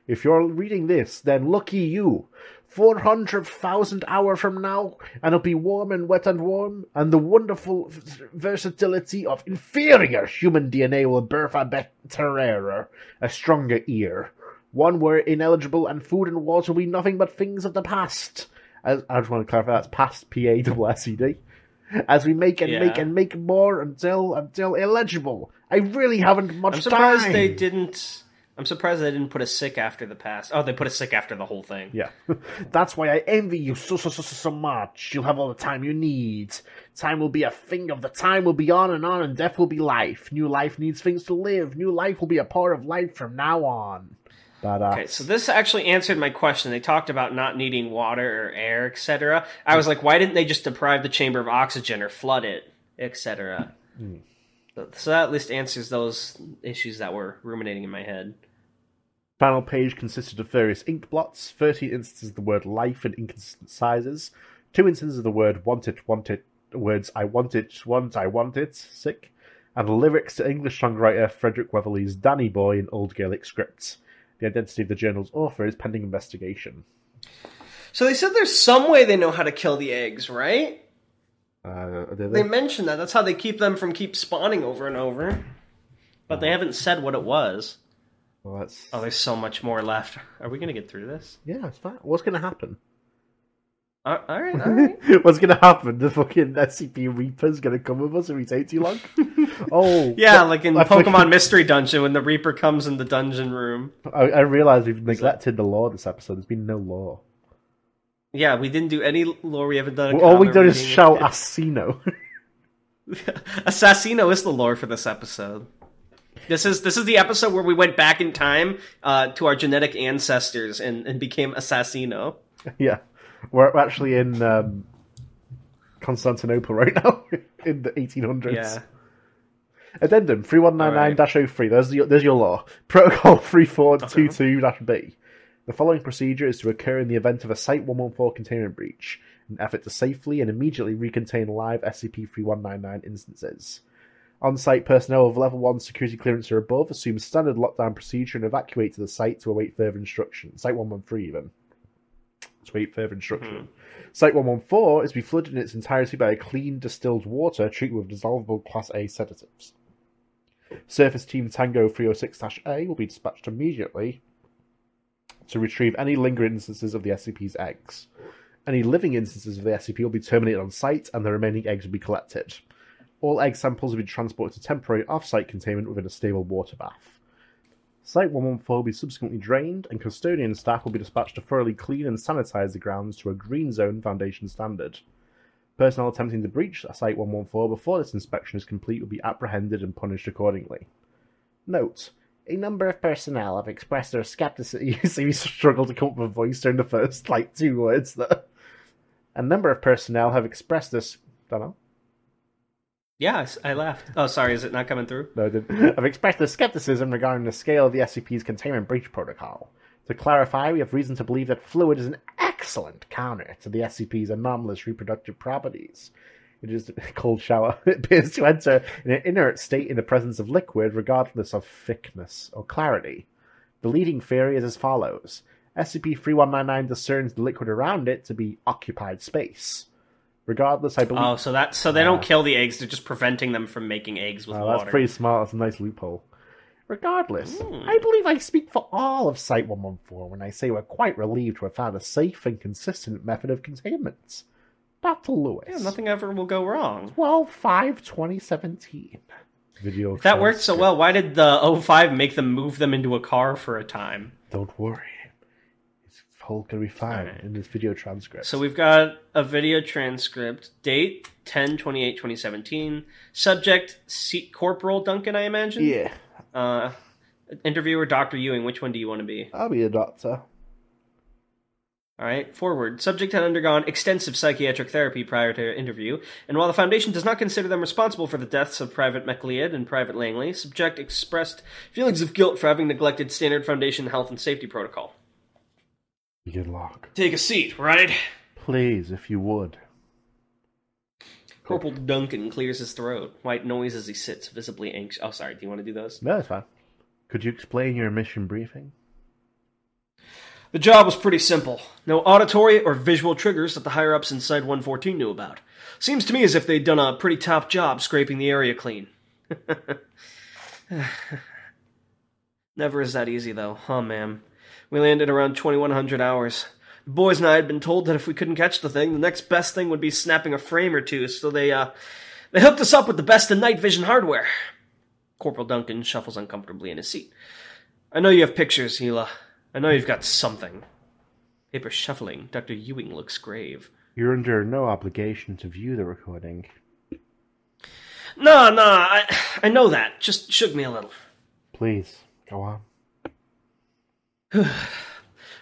if you're reading this, then lucky you. 400,000 hour from now, and it'll be warm and wet and warm, and the wonderful versatility of inferior human DNA will birth a better error, a stronger ear. One were ineligible and food and water will be nothing but things of the past. As, I just want to clarify that's past P A W S E D. As we make and Yeah. make and make more until until illegible. I really haven't much I'm surprised time. they didn't. I'm surprised they didn't put a sick after the past. Oh, they put a sick after the whole thing. Yeah, that's why I envy you so so so so so much. You'll have all the time you need. Time will be a thing of the time will be on and on, and death will be life. New life needs things to live. New life will be a part of life from now on. Badass. Okay, so this actually answered my question. They talked about not needing water or air, etc. I was like, why didn't they just deprive the chamber of oxygen or flood it, etc. Hmm. So- that at least answers those issues that were ruminating in my head. Final page consisted of various ink blots, 30 instances of the word life in inconsistent sizes, two instances of the word want it, want it, words I want it, want, I want it, sick, and lyrics to English songwriter Frederick Weatherly's Danny Boy in Old Gaelic scripts. The identity of the journal's author is pending investigation. So they said there's some way they know how to kill the eggs, right? Uh, They they? mentioned that. That's how they keep them from keep spawning over and over. But they haven't said what it was. Well, that's... Oh, there's so much more left. Are we gonna get through this? Yeah, it's fine. What's going to happen? Uh, all right, all right. What's to happen? The fucking SCP Reaper's to come with us if we take too long? oh. Yeah, like in I Pokemon fucking- Mystery Dungeon when the Reaper comes in the dungeon room. I, I realize we've neglected the lore this episode. There's been no lore. Yeah, we didn't do any lore. We haven't done. A All we've done is shout Assassino. Assassino is the lore for this episode. This is this is the episode where we went back in time uh, to our genetic ancestors and, and became Assassino. yeah. We're actually in um, Constantinople right now, in the 1800s. Yeah. Addendum 3199-03. There's, your, there's your law. Protocol 3422-B. The following procedure is to occur in the event of a Site-114 containment breach, an effort to safely and immediately recontain live SCP-3199 instances. On-site personnel of Level 1 security clearance or above assume standard lockdown procedure and evacuate to the site to await further instruction. Site-113 even. To await further instruction. Hmm. Site-114 is to be flooded in its entirety by a clean distilled water treated with dissolvable Class A sedatives. Surface Team Tango 306-A will be dispatched immediately to retrieve any lingering instances of the SCP's eggs. Any living instances of the SCP will be terminated on site, and the remaining eggs will be collected. All egg samples will be transported to temporary off-site containment within a stable water bath. Site 114 will be subsequently drained, and custodian staff will be dispatched to thoroughly clean and sanitize the grounds to a Green Zone Foundation standard. Personnel attempting to breach Site 114 before this inspection is complete will be apprehended and punished accordingly. Note: A number of personnel have expressed their skepticism. You see me struggle to come up with a voice during the first like two words there. A number of personnel have expressed this. Don't know. Yeah, I laughed. Oh, sorry, is it not coming through? No. I've expressed their skepticism regarding the scale of the SCP's containment breach protocol. To clarify, we have reason to believe that fluid is an excellent counter to the SCP's anomalous reproductive properties. It is a cold shower. It appears to enter in an inert state in the presence of liquid, regardless of thickness or clarity. The leading theory is as follows SCP-3199 discerns the liquid around it to be occupied space. Regardless, I believe. Oh, so that so they don't kill the eggs; they're just preventing them from making eggs with Oh, water. that's pretty smart. That's a nice loophole. Regardless, Hmm. I believe I speak for all of Site 114 when I say we're quite relieved to have found a safe and consistent method of containment. Dr. Lewis. Yeah, nothing ever will go wrong. 12 5 2017. Video If that worked so well, why did the O5 make them move them into a car for a time? Don't worry. It's all gonna be fine in this video transcript. So we've got a video transcript, date 10 28 2017, subject C- Corporal Duncan, I imagine? Yeah, Uh, interviewer Dr. Ewing, which one do you want to be? I'll be a doctor. All right, forward. Subject had undergone extensive psychiatric therapy prior to interview, and while the Foundation does not consider them responsible for the deaths of Private McLeod and Private Langley, subject expressed feelings of guilt for having neglected standard Foundation health and safety protocol. Good luck. Take a seat, right? Please, if you would. Corporal Duncan clears his throat. White noise as he sits, visibly anxious. Oh, sorry. Do you want to do those? No, it's fine. Could you explain your mission briefing? The job was pretty simple. No auditory or visual triggers that the higher ups inside 114 knew about. Seems to me as if they'd done a pretty top job scraping the area clean. Never is that easy, though, huh, ma'am? We landed around 2100 hours. The boys and I had been told that if we couldn't catch the thing, the next best thing would be snapping a frame or two, so they, uh, they hooked us up with the best in night vision hardware. Corporal Duncan shuffles uncomfortably in his seat. I know you have pictures, Hila. I know you've got something. Paper shuffling. Dr. Ewing looks grave. You're under no obligation to view the recording. No, no, I, I know that. Just shook me a little. Please, go on.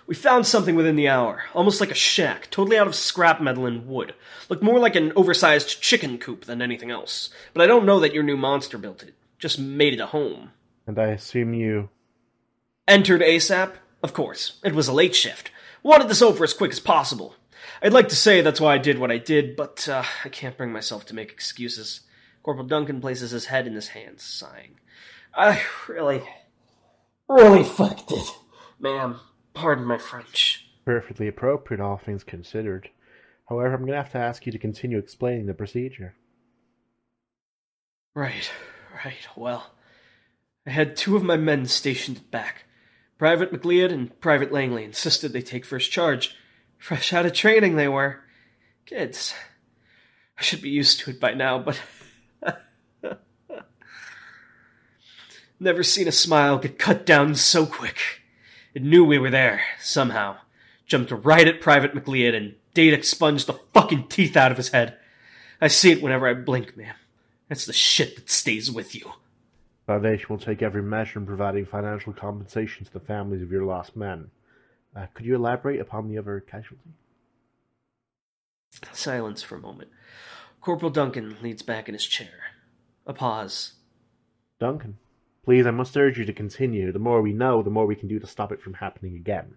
We found something within the hour, almost like a shack, totally out of scrap metal and wood. Looked more like an oversized chicken coop than anything else. But I don't know that your new monster built it. Just made it a home. And I assume you. Entered ASAP? Of course. It was a late shift. Wanted this over as quick as possible. I'd like to say that's why I did what I did, but uh, I can't bring myself to make excuses. Corporal Duncan places his head in his hands, sighing. I really, really fucked it. Ma'am, pardon my French. Perfectly appropriate, all things considered. However, I'm going to have to ask you to continue explaining the procedure. Right, right, well. I had two of my men stationed back. Private McLeod and Private Langley insisted they take first charge. Fresh out of training, they were. Kids. I should be used to it by now, but. Never seen a smile get cut down so quick. It knew we were there, somehow. Jumped right at Private McLeod and Date expunged the fucking teeth out of his head. I see it whenever I blink, ma'am. That's the shit that stays with you. Foundation will take every measure in providing financial compensation to the families of your lost men. Uh, could you elaborate upon the other casualty? Silence for a moment. Corporal Duncan leans back in his chair. A pause. Duncan, please, I must urge you to continue. The more we know, the more we can do to stop it from happening again.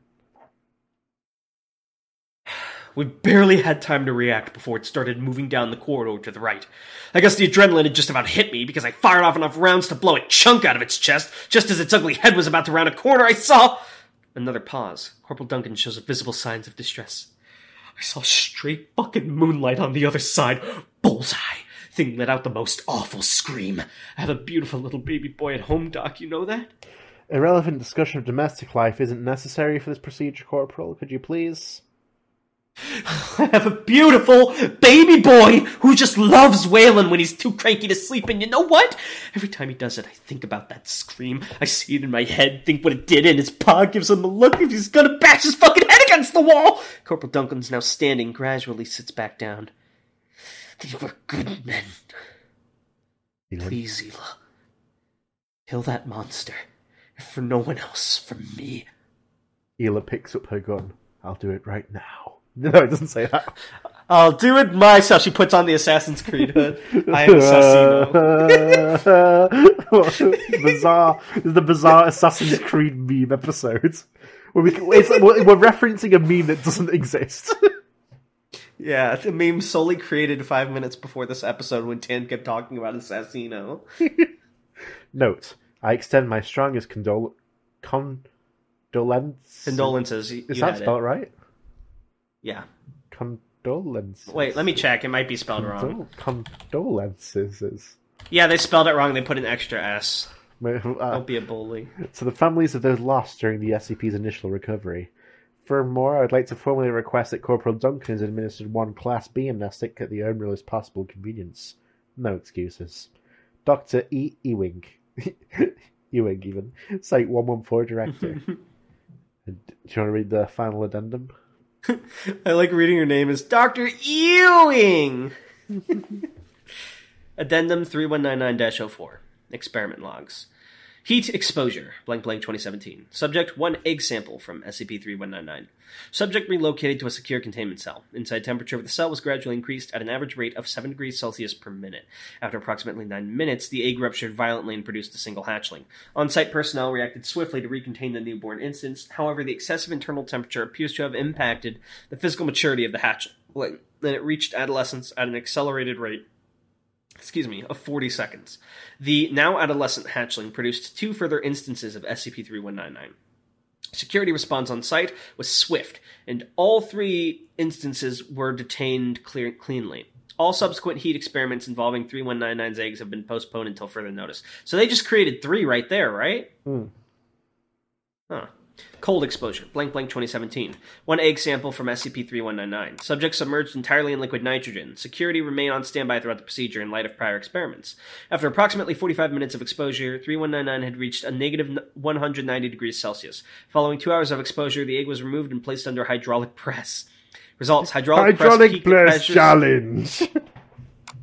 We barely had time to react before it started moving down the corridor to the right. I guess the adrenaline had just about hit me because I fired off enough rounds to blow a chunk out of its chest. Just as its ugly head was about to round a corner, I saw. Another pause. Corporal Duncan shows visible signs of distress. I saw straight fucking moonlight on the other side. Bullseye. Thing let out the most awful scream. I have a beautiful little baby boy at home, Doc. You know that? Irrelevant discussion of domestic life isn't necessary for this procedure, Corporal. Could you please? I have a beautiful baby boy who just loves wailing when he's too cranky to sleep. And you know what? Every time he does it, I think about that scream. I see it in my head, think what it did, and his paw gives him a look if he's gonna bash his fucking head against the wall. Corporal Duncan's now standing, gradually sits back down. They were good men. Elon? Please, Ela. Kill that monster. If for no one else, for me. Ela picks up her gun. I'll do it right now. No, it doesn't say that. I'll do it myself. She puts on the Assassin's Creed hood. I am Assassino. bizarre. This is the bizarre Assassin's Creed meme episode. Where we, it's, we're we're referencing a meme that doesn't exist. Yeah, the meme solely created five minutes before this episode when Tan kept talking about Assassino. Note: I extend my strongest condol condolences. Condolences. You, Is you that spelled it. right? Yeah. Condolences. Wait, let me check. It might be spelled wrong. Condolences. Yeah, they spelled it wrong. They put an extra S. Uh, Don't be a bully. So the families of those lost during the SCP's initial recovery. Furthermore, I would like to formally request that Corporal Duncan is administered one Class B amnestic at the earliest possible convenience. No excuses. Dr. E. Ewing. Ewing, even. Site 114 Director. Do you want to read the final addendum? I like reading your name as Dr. Ewing! Addendum 3199 04. Experiment logs. Heat exposure, blank blank 2017. Subject, one egg sample from SCP 3199. Subject relocated to a secure containment cell. Inside temperature of the cell was gradually increased at an average rate of 7 degrees Celsius per minute. After approximately 9 minutes, the egg ruptured violently and produced a single hatchling. On site personnel reacted swiftly to recontain the newborn instance. However, the excessive internal temperature appears to have impacted the physical maturity of the hatchling, and it reached adolescence at an accelerated rate excuse me, of 40 seconds. The now adolescent hatchling produced two further instances of SCP 3199. Security response on site was swift, and all three instances were detained clear- cleanly. All subsequent heat experiments involving 3199's eggs have been postponed until further notice. So they just created three right there, right? Hmm. Huh. Cold exposure, blank blank 2017. One egg sample from SCP 3199. Subject submerged entirely in liquid nitrogen. Security remain on standby throughout the procedure in light of prior experiments. After approximately 45 minutes of exposure, 3199 had reached a negative 190 degrees Celsius. Following two hours of exposure, the egg was removed and placed under hydraulic press. Results hydraulic, press Hydraulic peaked at Blast Challenge!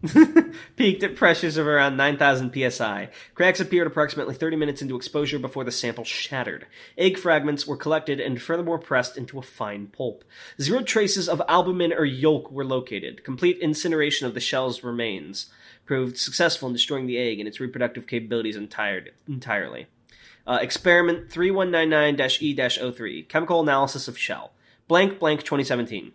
peaked at pressures of around 9,000 psi. Cracks appeared approximately 30 minutes into exposure before the sample shattered. Egg fragments were collected and furthermore pressed into a fine pulp. Zero traces of albumin or yolk were located. Complete incineration of the shell's remains proved successful in destroying the egg and its reproductive capabilities entire- entirely. Uh, experiment 3199-E-03, chemical analysis of shell. Blank blank 2017.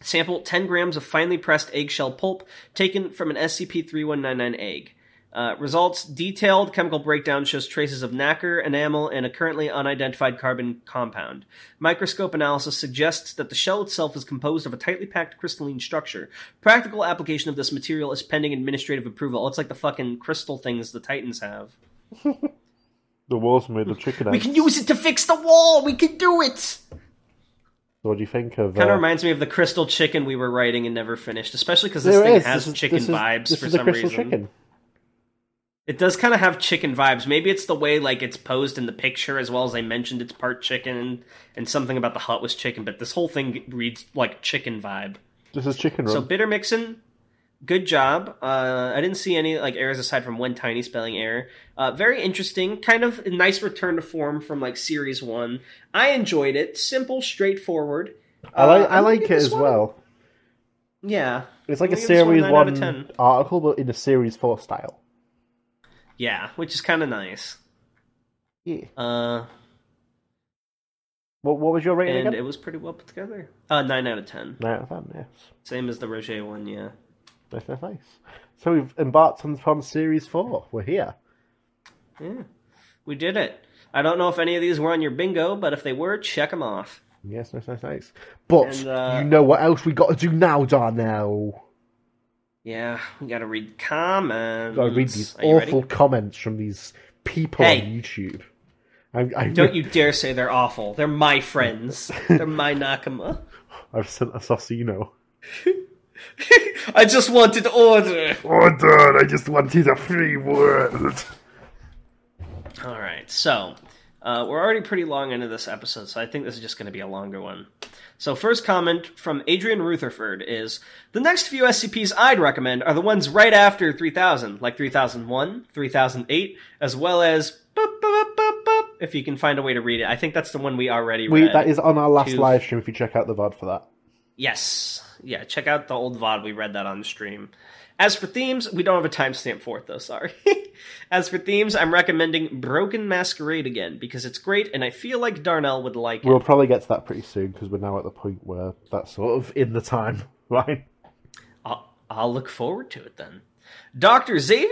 Sample 10 grams of finely pressed eggshell pulp taken from an SCP-3199 egg. Uh, results detailed chemical breakdown shows traces of nacre, enamel, and a currently unidentified carbon compound. Microscope analysis suggests that the shell itself is composed of a tightly packed crystalline structure. Practical application of this material is pending administrative approval. It's like the fucking crystal things the Titans have. the walls made of chicken We can use it to fix the wall. We can do it. What do you think of... Kind uh, of reminds me of the crystal chicken we were writing and never finished, especially because this thing is. has This is- chicken is- vibes for some reason. chicken. It does kind of have chicken vibes. Maybe it's the way like it's posed in the picture, as well as I mentioned it's part chicken and, and something about the hut was chicken. But this whole thing reads like chicken vibe. This is chicken run. So bitter mixin, good job. Uh, I didn't see any like errors aside from one tiny spelling error. Uh, very interesting, kind of a nice return to form from like series one. I enjoyed it. Simple, straightforward. I like, Uh, I like it as one- well. Yeah, It's like I'm a gonna give this one series of one article, but in a series four style. yeah, which is kind of nice. Yeah. Uh, What, what was your rating and again? it was pretty well put together. Uh, nine out of ten. Nine out of ten, yes. Same as the Roger one, yeah. Nice, nice, nice. So we've embarked on, on series four. We're here. Yeah, we did it. I don't know if any of these were on your bingo, but if they were, check them off. Yes, nice, nice, nice. But And, uh, you know what else we got to do now, Darnell? Yeah, we gotta read comments. Got to read these awful ready? comments from these people Hey. on YouTube. I, I, Don't you dare say they're awful. They're my friends. They're my Nakama. I've sent Assassino. I just wanted order. Order! I just wanted a free world. All right, so uh, we're already pretty long into this episode, so I think this is just going to be a longer one. So, first comment from Adrian Rutherford is The next few SCPs I'd recommend are the ones right after 3000, like 3001, 3008, as well as. boop, boop, boop, boop, If you can find a way to read it, I think that's the one we already We, read. that is on our last Two. live stream if you check out the VOD for that. Yes. Yeah, check out the old VOD. We read that on the stream. As for themes, we don't have a timestamp for it, though, sorry. As for themes, I'm recommending Broken Masquerade again, because it's great, and I feel like Darnell would like it. We'll probably get to that pretty soon because we're now at the point where that's sort of in the time, right? I'll, I'll look forward to it then. Dr. Xavier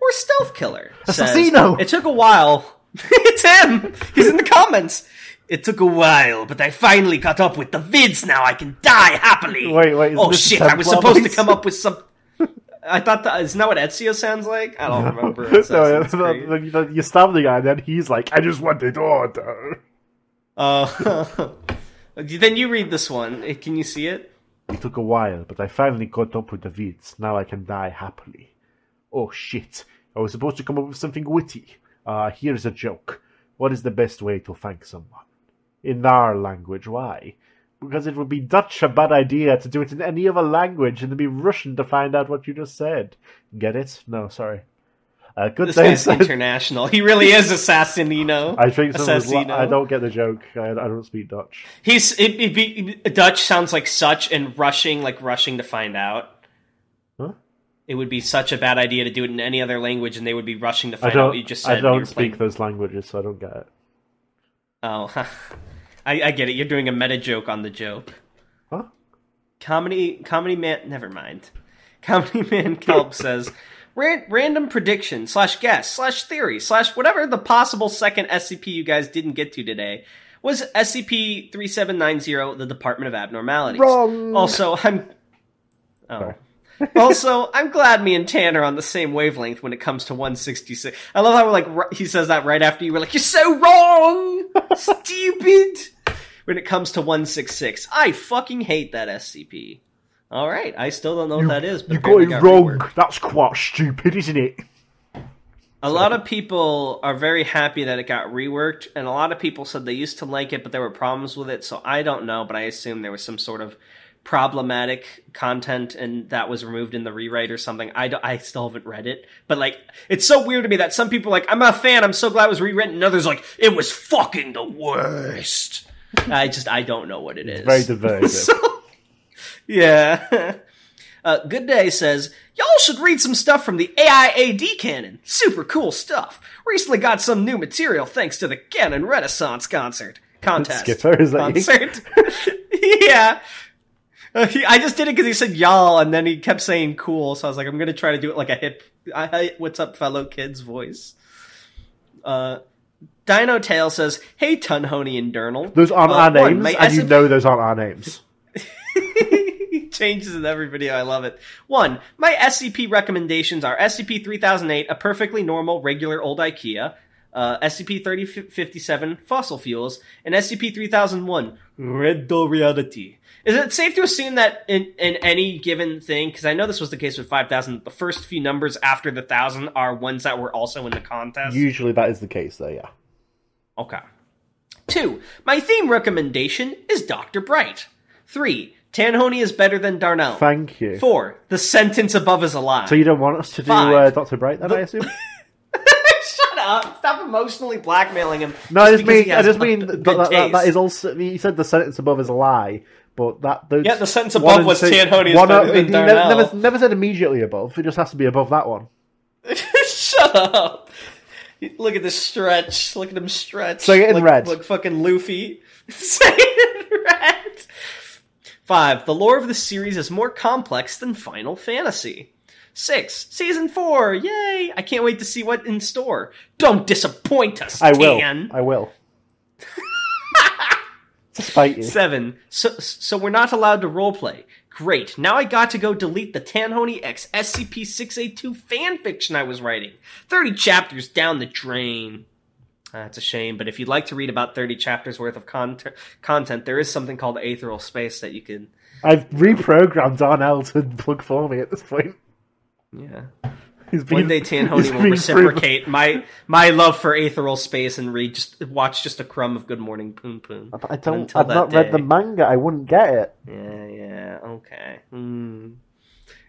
or Stealth Killer? says, Assassino! It took a while. it's him! He's in the comments! It took a while, but I finally caught up with the vids now. I can die happily. Wait, wait, Oh shit! I was supposed to come up with some. I thought that isn't that what Ezio sounds like? I don't remember. no, Assassin's no, Creed. no, no, you stab the guy, and then he's like, "I just wanted order." Oh, then you read this one. Eh, Can you see it? It took a while, but I finally caught up with the vids. Now I can die happily. Oh shit! I was supposed to come up with something witty. Ah, here's a joke. What is the best way to thank someone? In our language, why? Because it would be Dutch a bad idea to do it in any other language and then be Russian to find out what you just said. Get it? No, sorry. Uh, good This day. international. He really is Assassinino. I think Assassino. I don't get the joke. I, I don't speak Dutch. He's it, it be, Dutch sounds like such and rushing like rushing to find out. Huh? It would be such a bad idea to do it in any other language, and they would be rushing to find out what you just said. I don't speak playing- those languages, so I don't get it. Oh, I, I get it. You're doing a meta joke on the joke. Huh? Comedy, comedy man. Never mind. Comedy man Kelp says, Ran- random prediction slash guess slash theory slash whatever the possible second SCP you guys didn't get to today was SCP three seven nine zero, the Department of Abnormalities. Wrong. Also, I'm. Oh. Also, I'm glad me and Tan are on the same wavelength when it comes to 166. I love how like r- he says that right after you were like, "You're so wrong, stupid." When it comes to 166, I fucking hate that SCP. All right, I still don't know what that is. But you got it got wrong. reworked. That's quite stupid, isn't it? A lot of people are very happy that it got reworked, and a lot of people said they used to like it, but there were problems with it. So I don't know, but I assume there was some sort of problematic content, and that was removed in the rewrite or something. I don't, I still haven't read it, but like it's so weird to me that some people are like I'm a fan, I'm so glad it was rewritten, and others are like it was fucking the worst. I just I don't know what it is. Very divisive. So- yeah. Uh, Good Day says, Y'all should read some stuff from the AIAD canon. Super cool stuff. Recently got some new material thanks to the Canon Renaissance concert. Contest. Skipper, is that concert. yeah. Uh, he, I just did it because he said y'all, and then he kept saying cool, so I was like, I'm gonna try to do it like a hip, I, I, what's up, fellow kids voice. Uh, Dino Tail says, Hey, Tunhoney and Durnal. Those aren't Uh, our names, my and you know those aren't our names. he changes in every video. I love it. One, my SCP recommendations are SCP 3008, a perfectly normal, regular old IKEA, uh, SCP 3057, fossil fuels, and SCP 3001, red door reality. Is it safe to assume that in, in any given thing, because I know this was the case with 5000, the first few numbers after the 1000 are ones that were also in the contest? Usually that is the case, though. Yeah. Okay. Two, my theme recommendation is Dr. Bright. Three, Tanhoney is better than Darnell. Thank you. Four, the sentence above is a lie. So you don't want us to do Five. uh, Doctor Bright, then I assume? Shut up! Stop emotionally blackmailing him. No, I just mean, I just mean that, that, that, that also. You said the sentence above is a lie, but that those Yeah, the sentence above was Tanhoney is better than never, Darnell. never, never said immediately above. It just has to be above that one. Shut up! Look at this stretch. Look at him stretch. Say it in like, red. Like fucking Luffy. Say it in red. Five. The lore of the series is more complex than Final Fantasy. Six. Season four. Yay! I can't wait to see what in store. Don't disappoint us, I will. I will. to spite you. Seven. So, so we're not allowed to roleplay. Great. Now I got to go delete the Tanhoney X SCP-682 fanfiction I was writing. 30 chapters down the drain. Ah, That's a shame, but if you'd like to read about 30 chapters worth of content, content, there is something called Aetheral Space that you can, I've reprogrammed Darnell to plug for me at this point. yeah. He's been, One day he's Tanhoney will been through- reciprocate my my love for Aetheral Space and read just watch just a crumb of Good Morning Punpun. I don't. Until I've that not read the manga. I wouldn't get it. Yeah, yeah, okay. Hmm.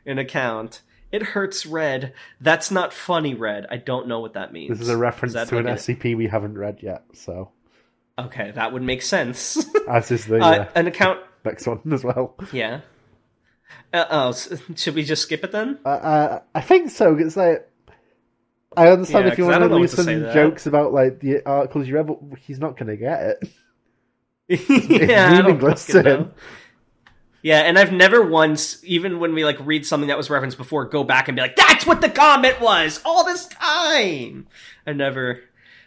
An account. It hurts red. That's not funny red. I don't know what that means. This is a reference that to an like SCP we haven't read yet. So, Okay, that would make sense. as is the uh, uh, an account. next one as well. Yeah. Uh, oh, should we just skip it then? Uh, uh, I think so. It's like I understand Yeah, if you want to don't leave what to say some jokes about like the articles you read, but he's not going to get it. yeah, meaningless to him. know. Yeah, and I've never once, even when we like read something that was referenced before, go back and be like, "That's what the comment was all this time." I never.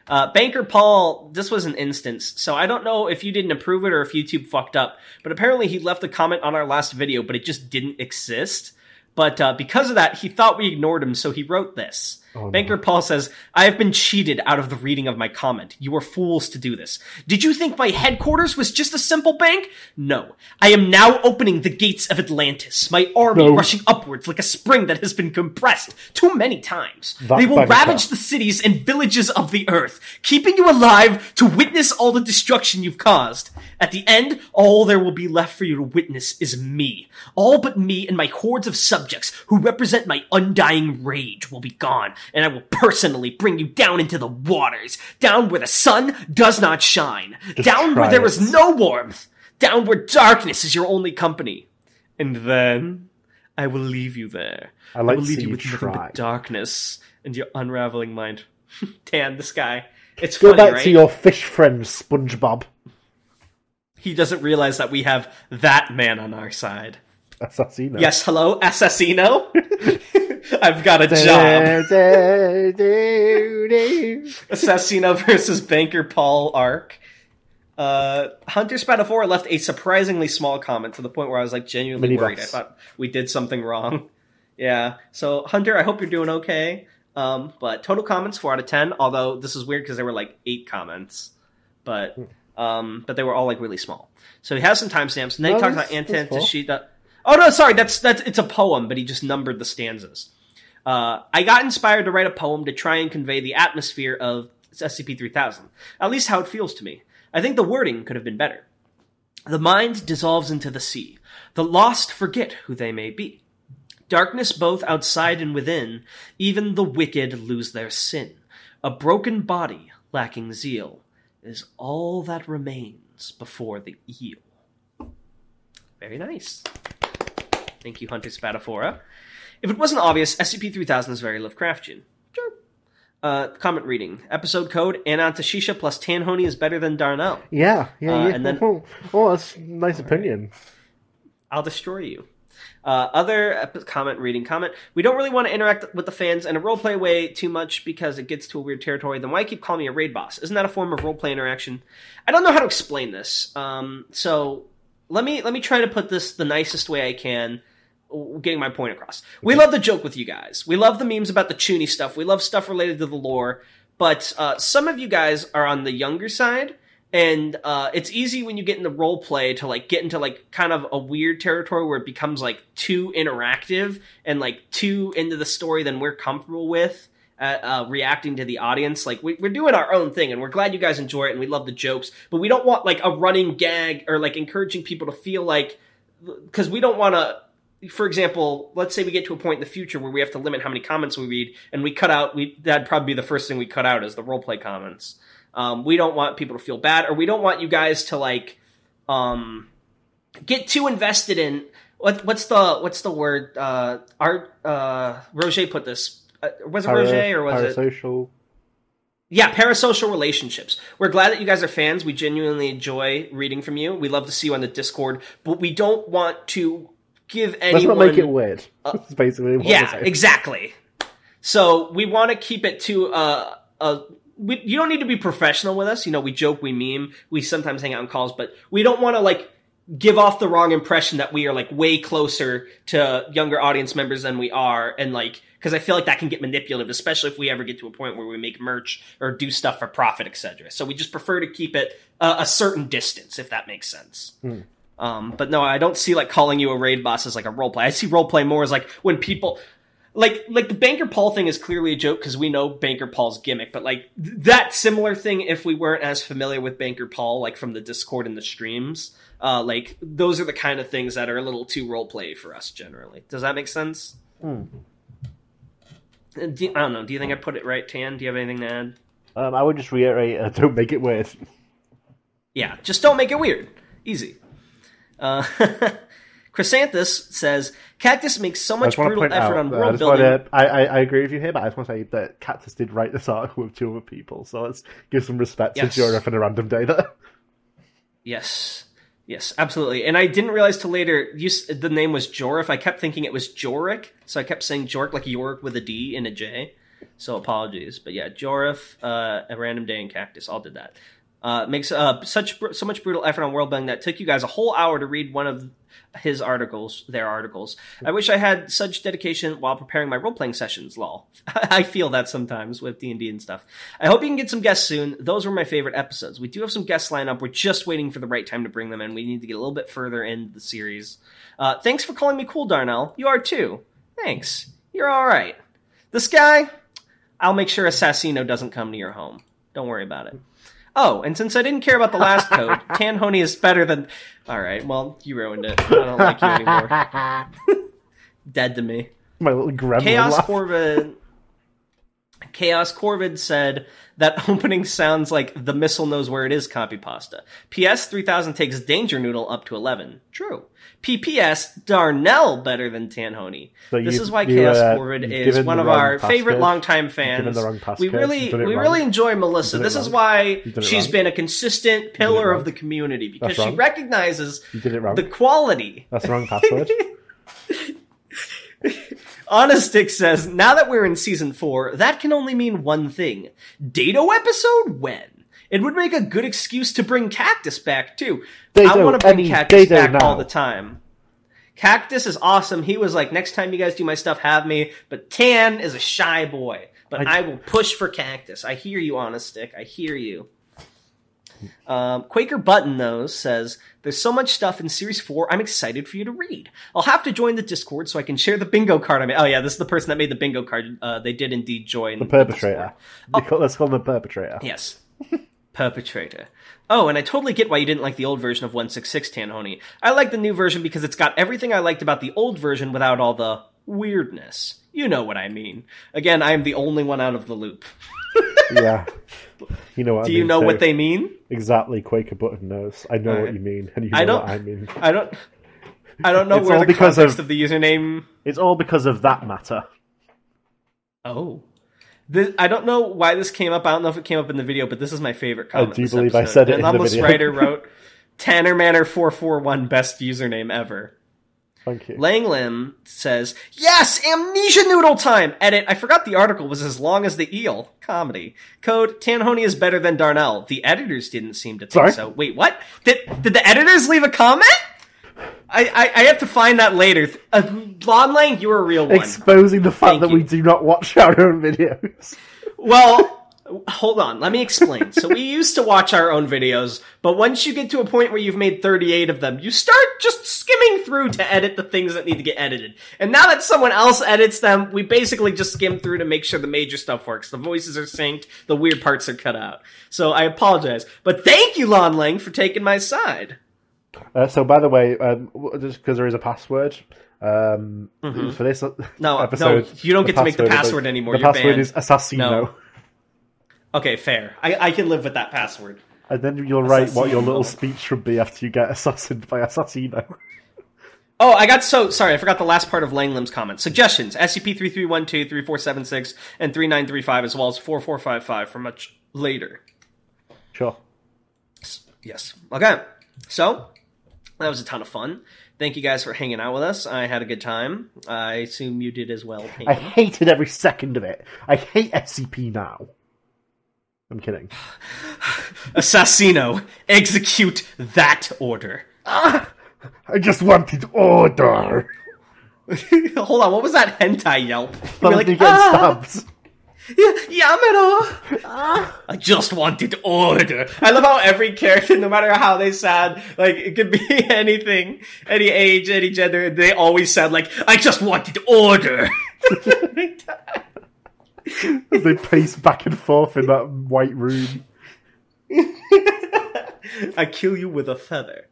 Uh, Banker Paul, this was an instance, so I don't know if you didn't approve it or if YouTube fucked up, but apparently he left a comment on our last video, but it just didn't exist. But uh, because of that, he thought we ignored him, so he wrote this. Oh, Banker no. Paul says, I have been cheated out of the reading of my comment. You are fools to do this. Did you think my headquarters was just a simple bank? No. I am now opening the gates of Atlantis, my army No. rushing upwards like a spring that has been compressed too many times. That's they will ravage the cities and villages of the earth, keeping you alive to witness all the destruction you've caused. At the end, all there will be left for you to witness is me. All but me and my hordes of subjects who represent my undying rage will be gone, and I will personally bring you down into the waters, down where the sun does not shine, down where there it. is no warmth, down where darkness is your only company. And then I will leave you there. I like will to leave you you with nothing but darkness and your unraveling mind. Tan, this guy. It's Go funny, back right? to your fish friend, SpongeBob. He doesn't realize that we have that man on our side. Assassino. Yes, hello, Assassino? I've got a job. Assassino versus Banker Paul arc. Uh, Hunter Spataphora left a surprisingly small comment to the point where I was like genuinely Mini worried. I thought we did something wrong. Yeah. So Hunter, I hope you're doing okay. Um, but total comments four out of ten. Although this is weird because there were like eight comments, but um, but they were all like really small. So he has some timestamps, and then he talks about Anton full. Tashida. Oh no, sorry, that's that's it's a poem, but he just numbered the stanzas. Uh, I got inspired to write a poem to try and convey the atmosphere of SCP-3000, at least how it feels to me. I think the wording could have been better. The mind dissolves into the sea. The lost forget who they may be. Darkness both outside and within, even the wicked lose their sin. A broken body, lacking zeal, is all that remains before the eel. Very nice. Thank you, Hunter Spataphora. If it wasn't obvious, SCP-3000 is very Lovecraftian. Sure. Uh, comment reading. Episode code, Anantashesha plus Tanhoney is better than Darnell. Yeah, yeah, Uh, yeah. and then- oh, oh, that's a nice opinion. I'll destroy you. Uh, other ep- comment reading comment. We don't really want to interact with the fans in a roleplay way too much because it gets to a weird territory. Then why keep calling me a raid boss? Isn't that a form of roleplay interaction? I don't know how to explain this. Um, so let me let me try to put this the nicest way I can, getting my point across. We love the joke with you guys. We love the memes about the chuuni stuff. We love stuff related to the lore. But uh, some of you guys are on the younger side, and uh, it's easy when you get into role play to like get into like kind of a weird territory where it becomes like too interactive and like too into the story than we're comfortable with uh, uh, reacting to the audience like we, we're doing our own thing and we're glad you guys enjoy it and we love the jokes but we don't want like a running gag or like encouraging people to feel like because we don't want to for example, let's say we get to a point in the future where we have to limit how many comments we read, and we cut out. We that'd probably be the first thing we cut out is the roleplay comments. Um, we don't want people to feel bad, or we don't want you guys to like um, get too invested in what what's the what's the word? Uh, Art uh, Roger put this. Uh, was it Roger or was it? parasocial? Yeah, parasocial relationships. We're glad that you guys are fans. We genuinely enjoy reading from you. We love to see you on the Discord, but we don't want to give Let's not make it weird. That's basically what yeah, exactly. So we want to keep it to uh, a. We, you don't need to be professional with us. You know, we joke, we meme, we sometimes hang out on calls, but we don't want to like give off the wrong impression that we are like way closer to younger audience members than we are, and like because I feel like that can get manipulative, especially if we ever get to a point where we make merch or do stuff for profit, etc. So we just prefer to keep it uh, a certain distance, if that makes sense. Um, but no, I don't see like calling you a raid boss as like a roleplay. I see roleplay more as like when people like like the Banker Paul thing is clearly a joke because we know Banker Paul's gimmick, but like th- that similar thing if we weren't as familiar with Banker Paul, like from the Discord and the streams, uh, like those are the kind of things that are a little too roleplay for us generally. Does that make sense? Uh, do- I don't know. Do you think I put it right, Tan? Do you have anything to add? Um, I would just reiterate: uh, don't make it weird. Yeah, just don't make it weird. Easy. Uh, Chrysanthus says Cactus makes so much just want to brutal effort out. on that I, world building. to, I, I, I agree with you here, but I just want to say that Cactus did write this article with two other people, so let's give some respect Yes. to Jorah for a random day there. Yes, yes, absolutely. And I didn't realize till later you, the name was Jorif. I kept thinking it was Jorik, so I kept saying Jork like Yorick with a D and a J. So apologies, but yeah, Jorif, uh, a random day in Cactus, all did that. Uh, makes uh, such so much brutal effort on world building that took you guys a whole hour to read one of his articles, their articles. I wish I had such dedication while preparing my role playing sessions. Lol, I feel that sometimes with D and D and stuff. I hope you can get some guests soon. Those were my favorite episodes. We do have some guests lined up. We're just waiting for the right time to bring them in. We need to get a little bit further into the series. Uh, thanks for calling me cool, Darnell. You are too. Thanks. You're all right. This guy, I'll make sure Assassino doesn't come to your home. Don't worry about it. Oh, and since I didn't care about the last code, Tanhoney is better than. All right, well, you ruined it. I don't like you anymore. Dead to me. My little gremlin Chaos. Corvid. Chaos Corvid said that opening sounds like the missile knows where it is. Copy pasta. PS 3000 takes Danger Noodle up to 11. True. PPS Darnell better than Tanhoney. So this you- is why you, Chaos uh, is one of wrong our favorite longtime fans. wrong we really, You've done it we wrong. really enjoy Melissa. This is why You've done it she's wrong. been a consistent pillar of the community because she recognizes You did it wrong. the quality That's the wrong password. Honestic says, now that we're in season four, that can only mean one thing. Dato episode? When? It would make a good excuse to bring Cactus back, too. I want to bring any Cactus back now. all the time. Cactus is awesome. He was like, next time you guys do my stuff, have me. But Tan is a shy boy. But I, I- will push for Cactus. I hear you, Honestic. I hear you. Um, Quaker Button though says there's so much stuff in Series Four. I'm excited for you to read. I'll have to join the Discord so I can share the bingo card I made. Oh yeah, this is the person that made the bingo card. Uh, they did indeed join The perpetrator. Oh. Let's call him the perpetrator. Yes, perpetrator. Oh, and I totally get why you didn't like the old version of 166 Tanhoney. I like the new version because it's got everything I liked about the old version without all the weirdness. You know what I mean. Again, I am the only one out of the loop. Yeah. You know what Do I you mean, know too. what they mean? Exactly, Quaker Button knows. I know what you mean, and you know I don't- what I mean. I don't. I don't know It's where all the because context of- of the username It's all because of that matter. Oh. This, I don't know why this came up. I don't know if it came up in the video, but this is my favorite comment. do this believe I said it An in the video. writer wrote, Tanner Manor 441 best username ever. Thank you. Langlim says, Yes, amnesia noodle time! Edit, I forgot the article was as long as the eel. Comedy. Code, Tanhoney is better than Darnell. The editors didn't seem to think Sorry? so. Wait, what? Did, did the editors leave a comment? I, I, I have to find that later. Uh, Lon Lang, you're a real one. Exposing the fact Thank that you. we do not watch our own videos. Well, hold on. Let me explain. So we used to watch our own videos, but once you get to a point where you've made 38 of them, you start just skimming through to edit the things that need to get edited. And now that someone else edits them, we basically just skim through to make sure the major stuff works. The voices are synced, the weird parts are cut out. So I apologize. But thank you, Lon Lang, for taking my side. Uh, so, by the way, um, just because there is a password um, for this Mm-hmm. No, episode, no, you don't get to make the is- password anymore. The You're password banned. is assassino, No. Okay, fair. I, I can live with that password. and then you'll write what your little speech should be after you get assassinated by assassino. Oh, I got so sorry. I forgot the last part of Langlim's comment. Suggestions: SCP three three one two three four seven six and three nine three five, as well as four four five five for much later. Sure. Yes. Okay. So that was a ton of fun. Thank you guys for hanging out with us. I had a good time. I assume you did as well. I hated every second of it. I hate SCP now. I'm kidding. Assassino, execute that order. Ah, I just wanted order. Hold on. What was that hentai yelp? Were like, like, getting ah, yeah, Yamero. I just wanted order. I love how every character, no matter how they sound, like it could be anything, any age, any gender, they always sound like I just wanted order. As they pace back and forth in that white room. I kill you with a feather.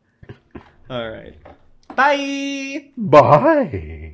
All right. Bye. Bye.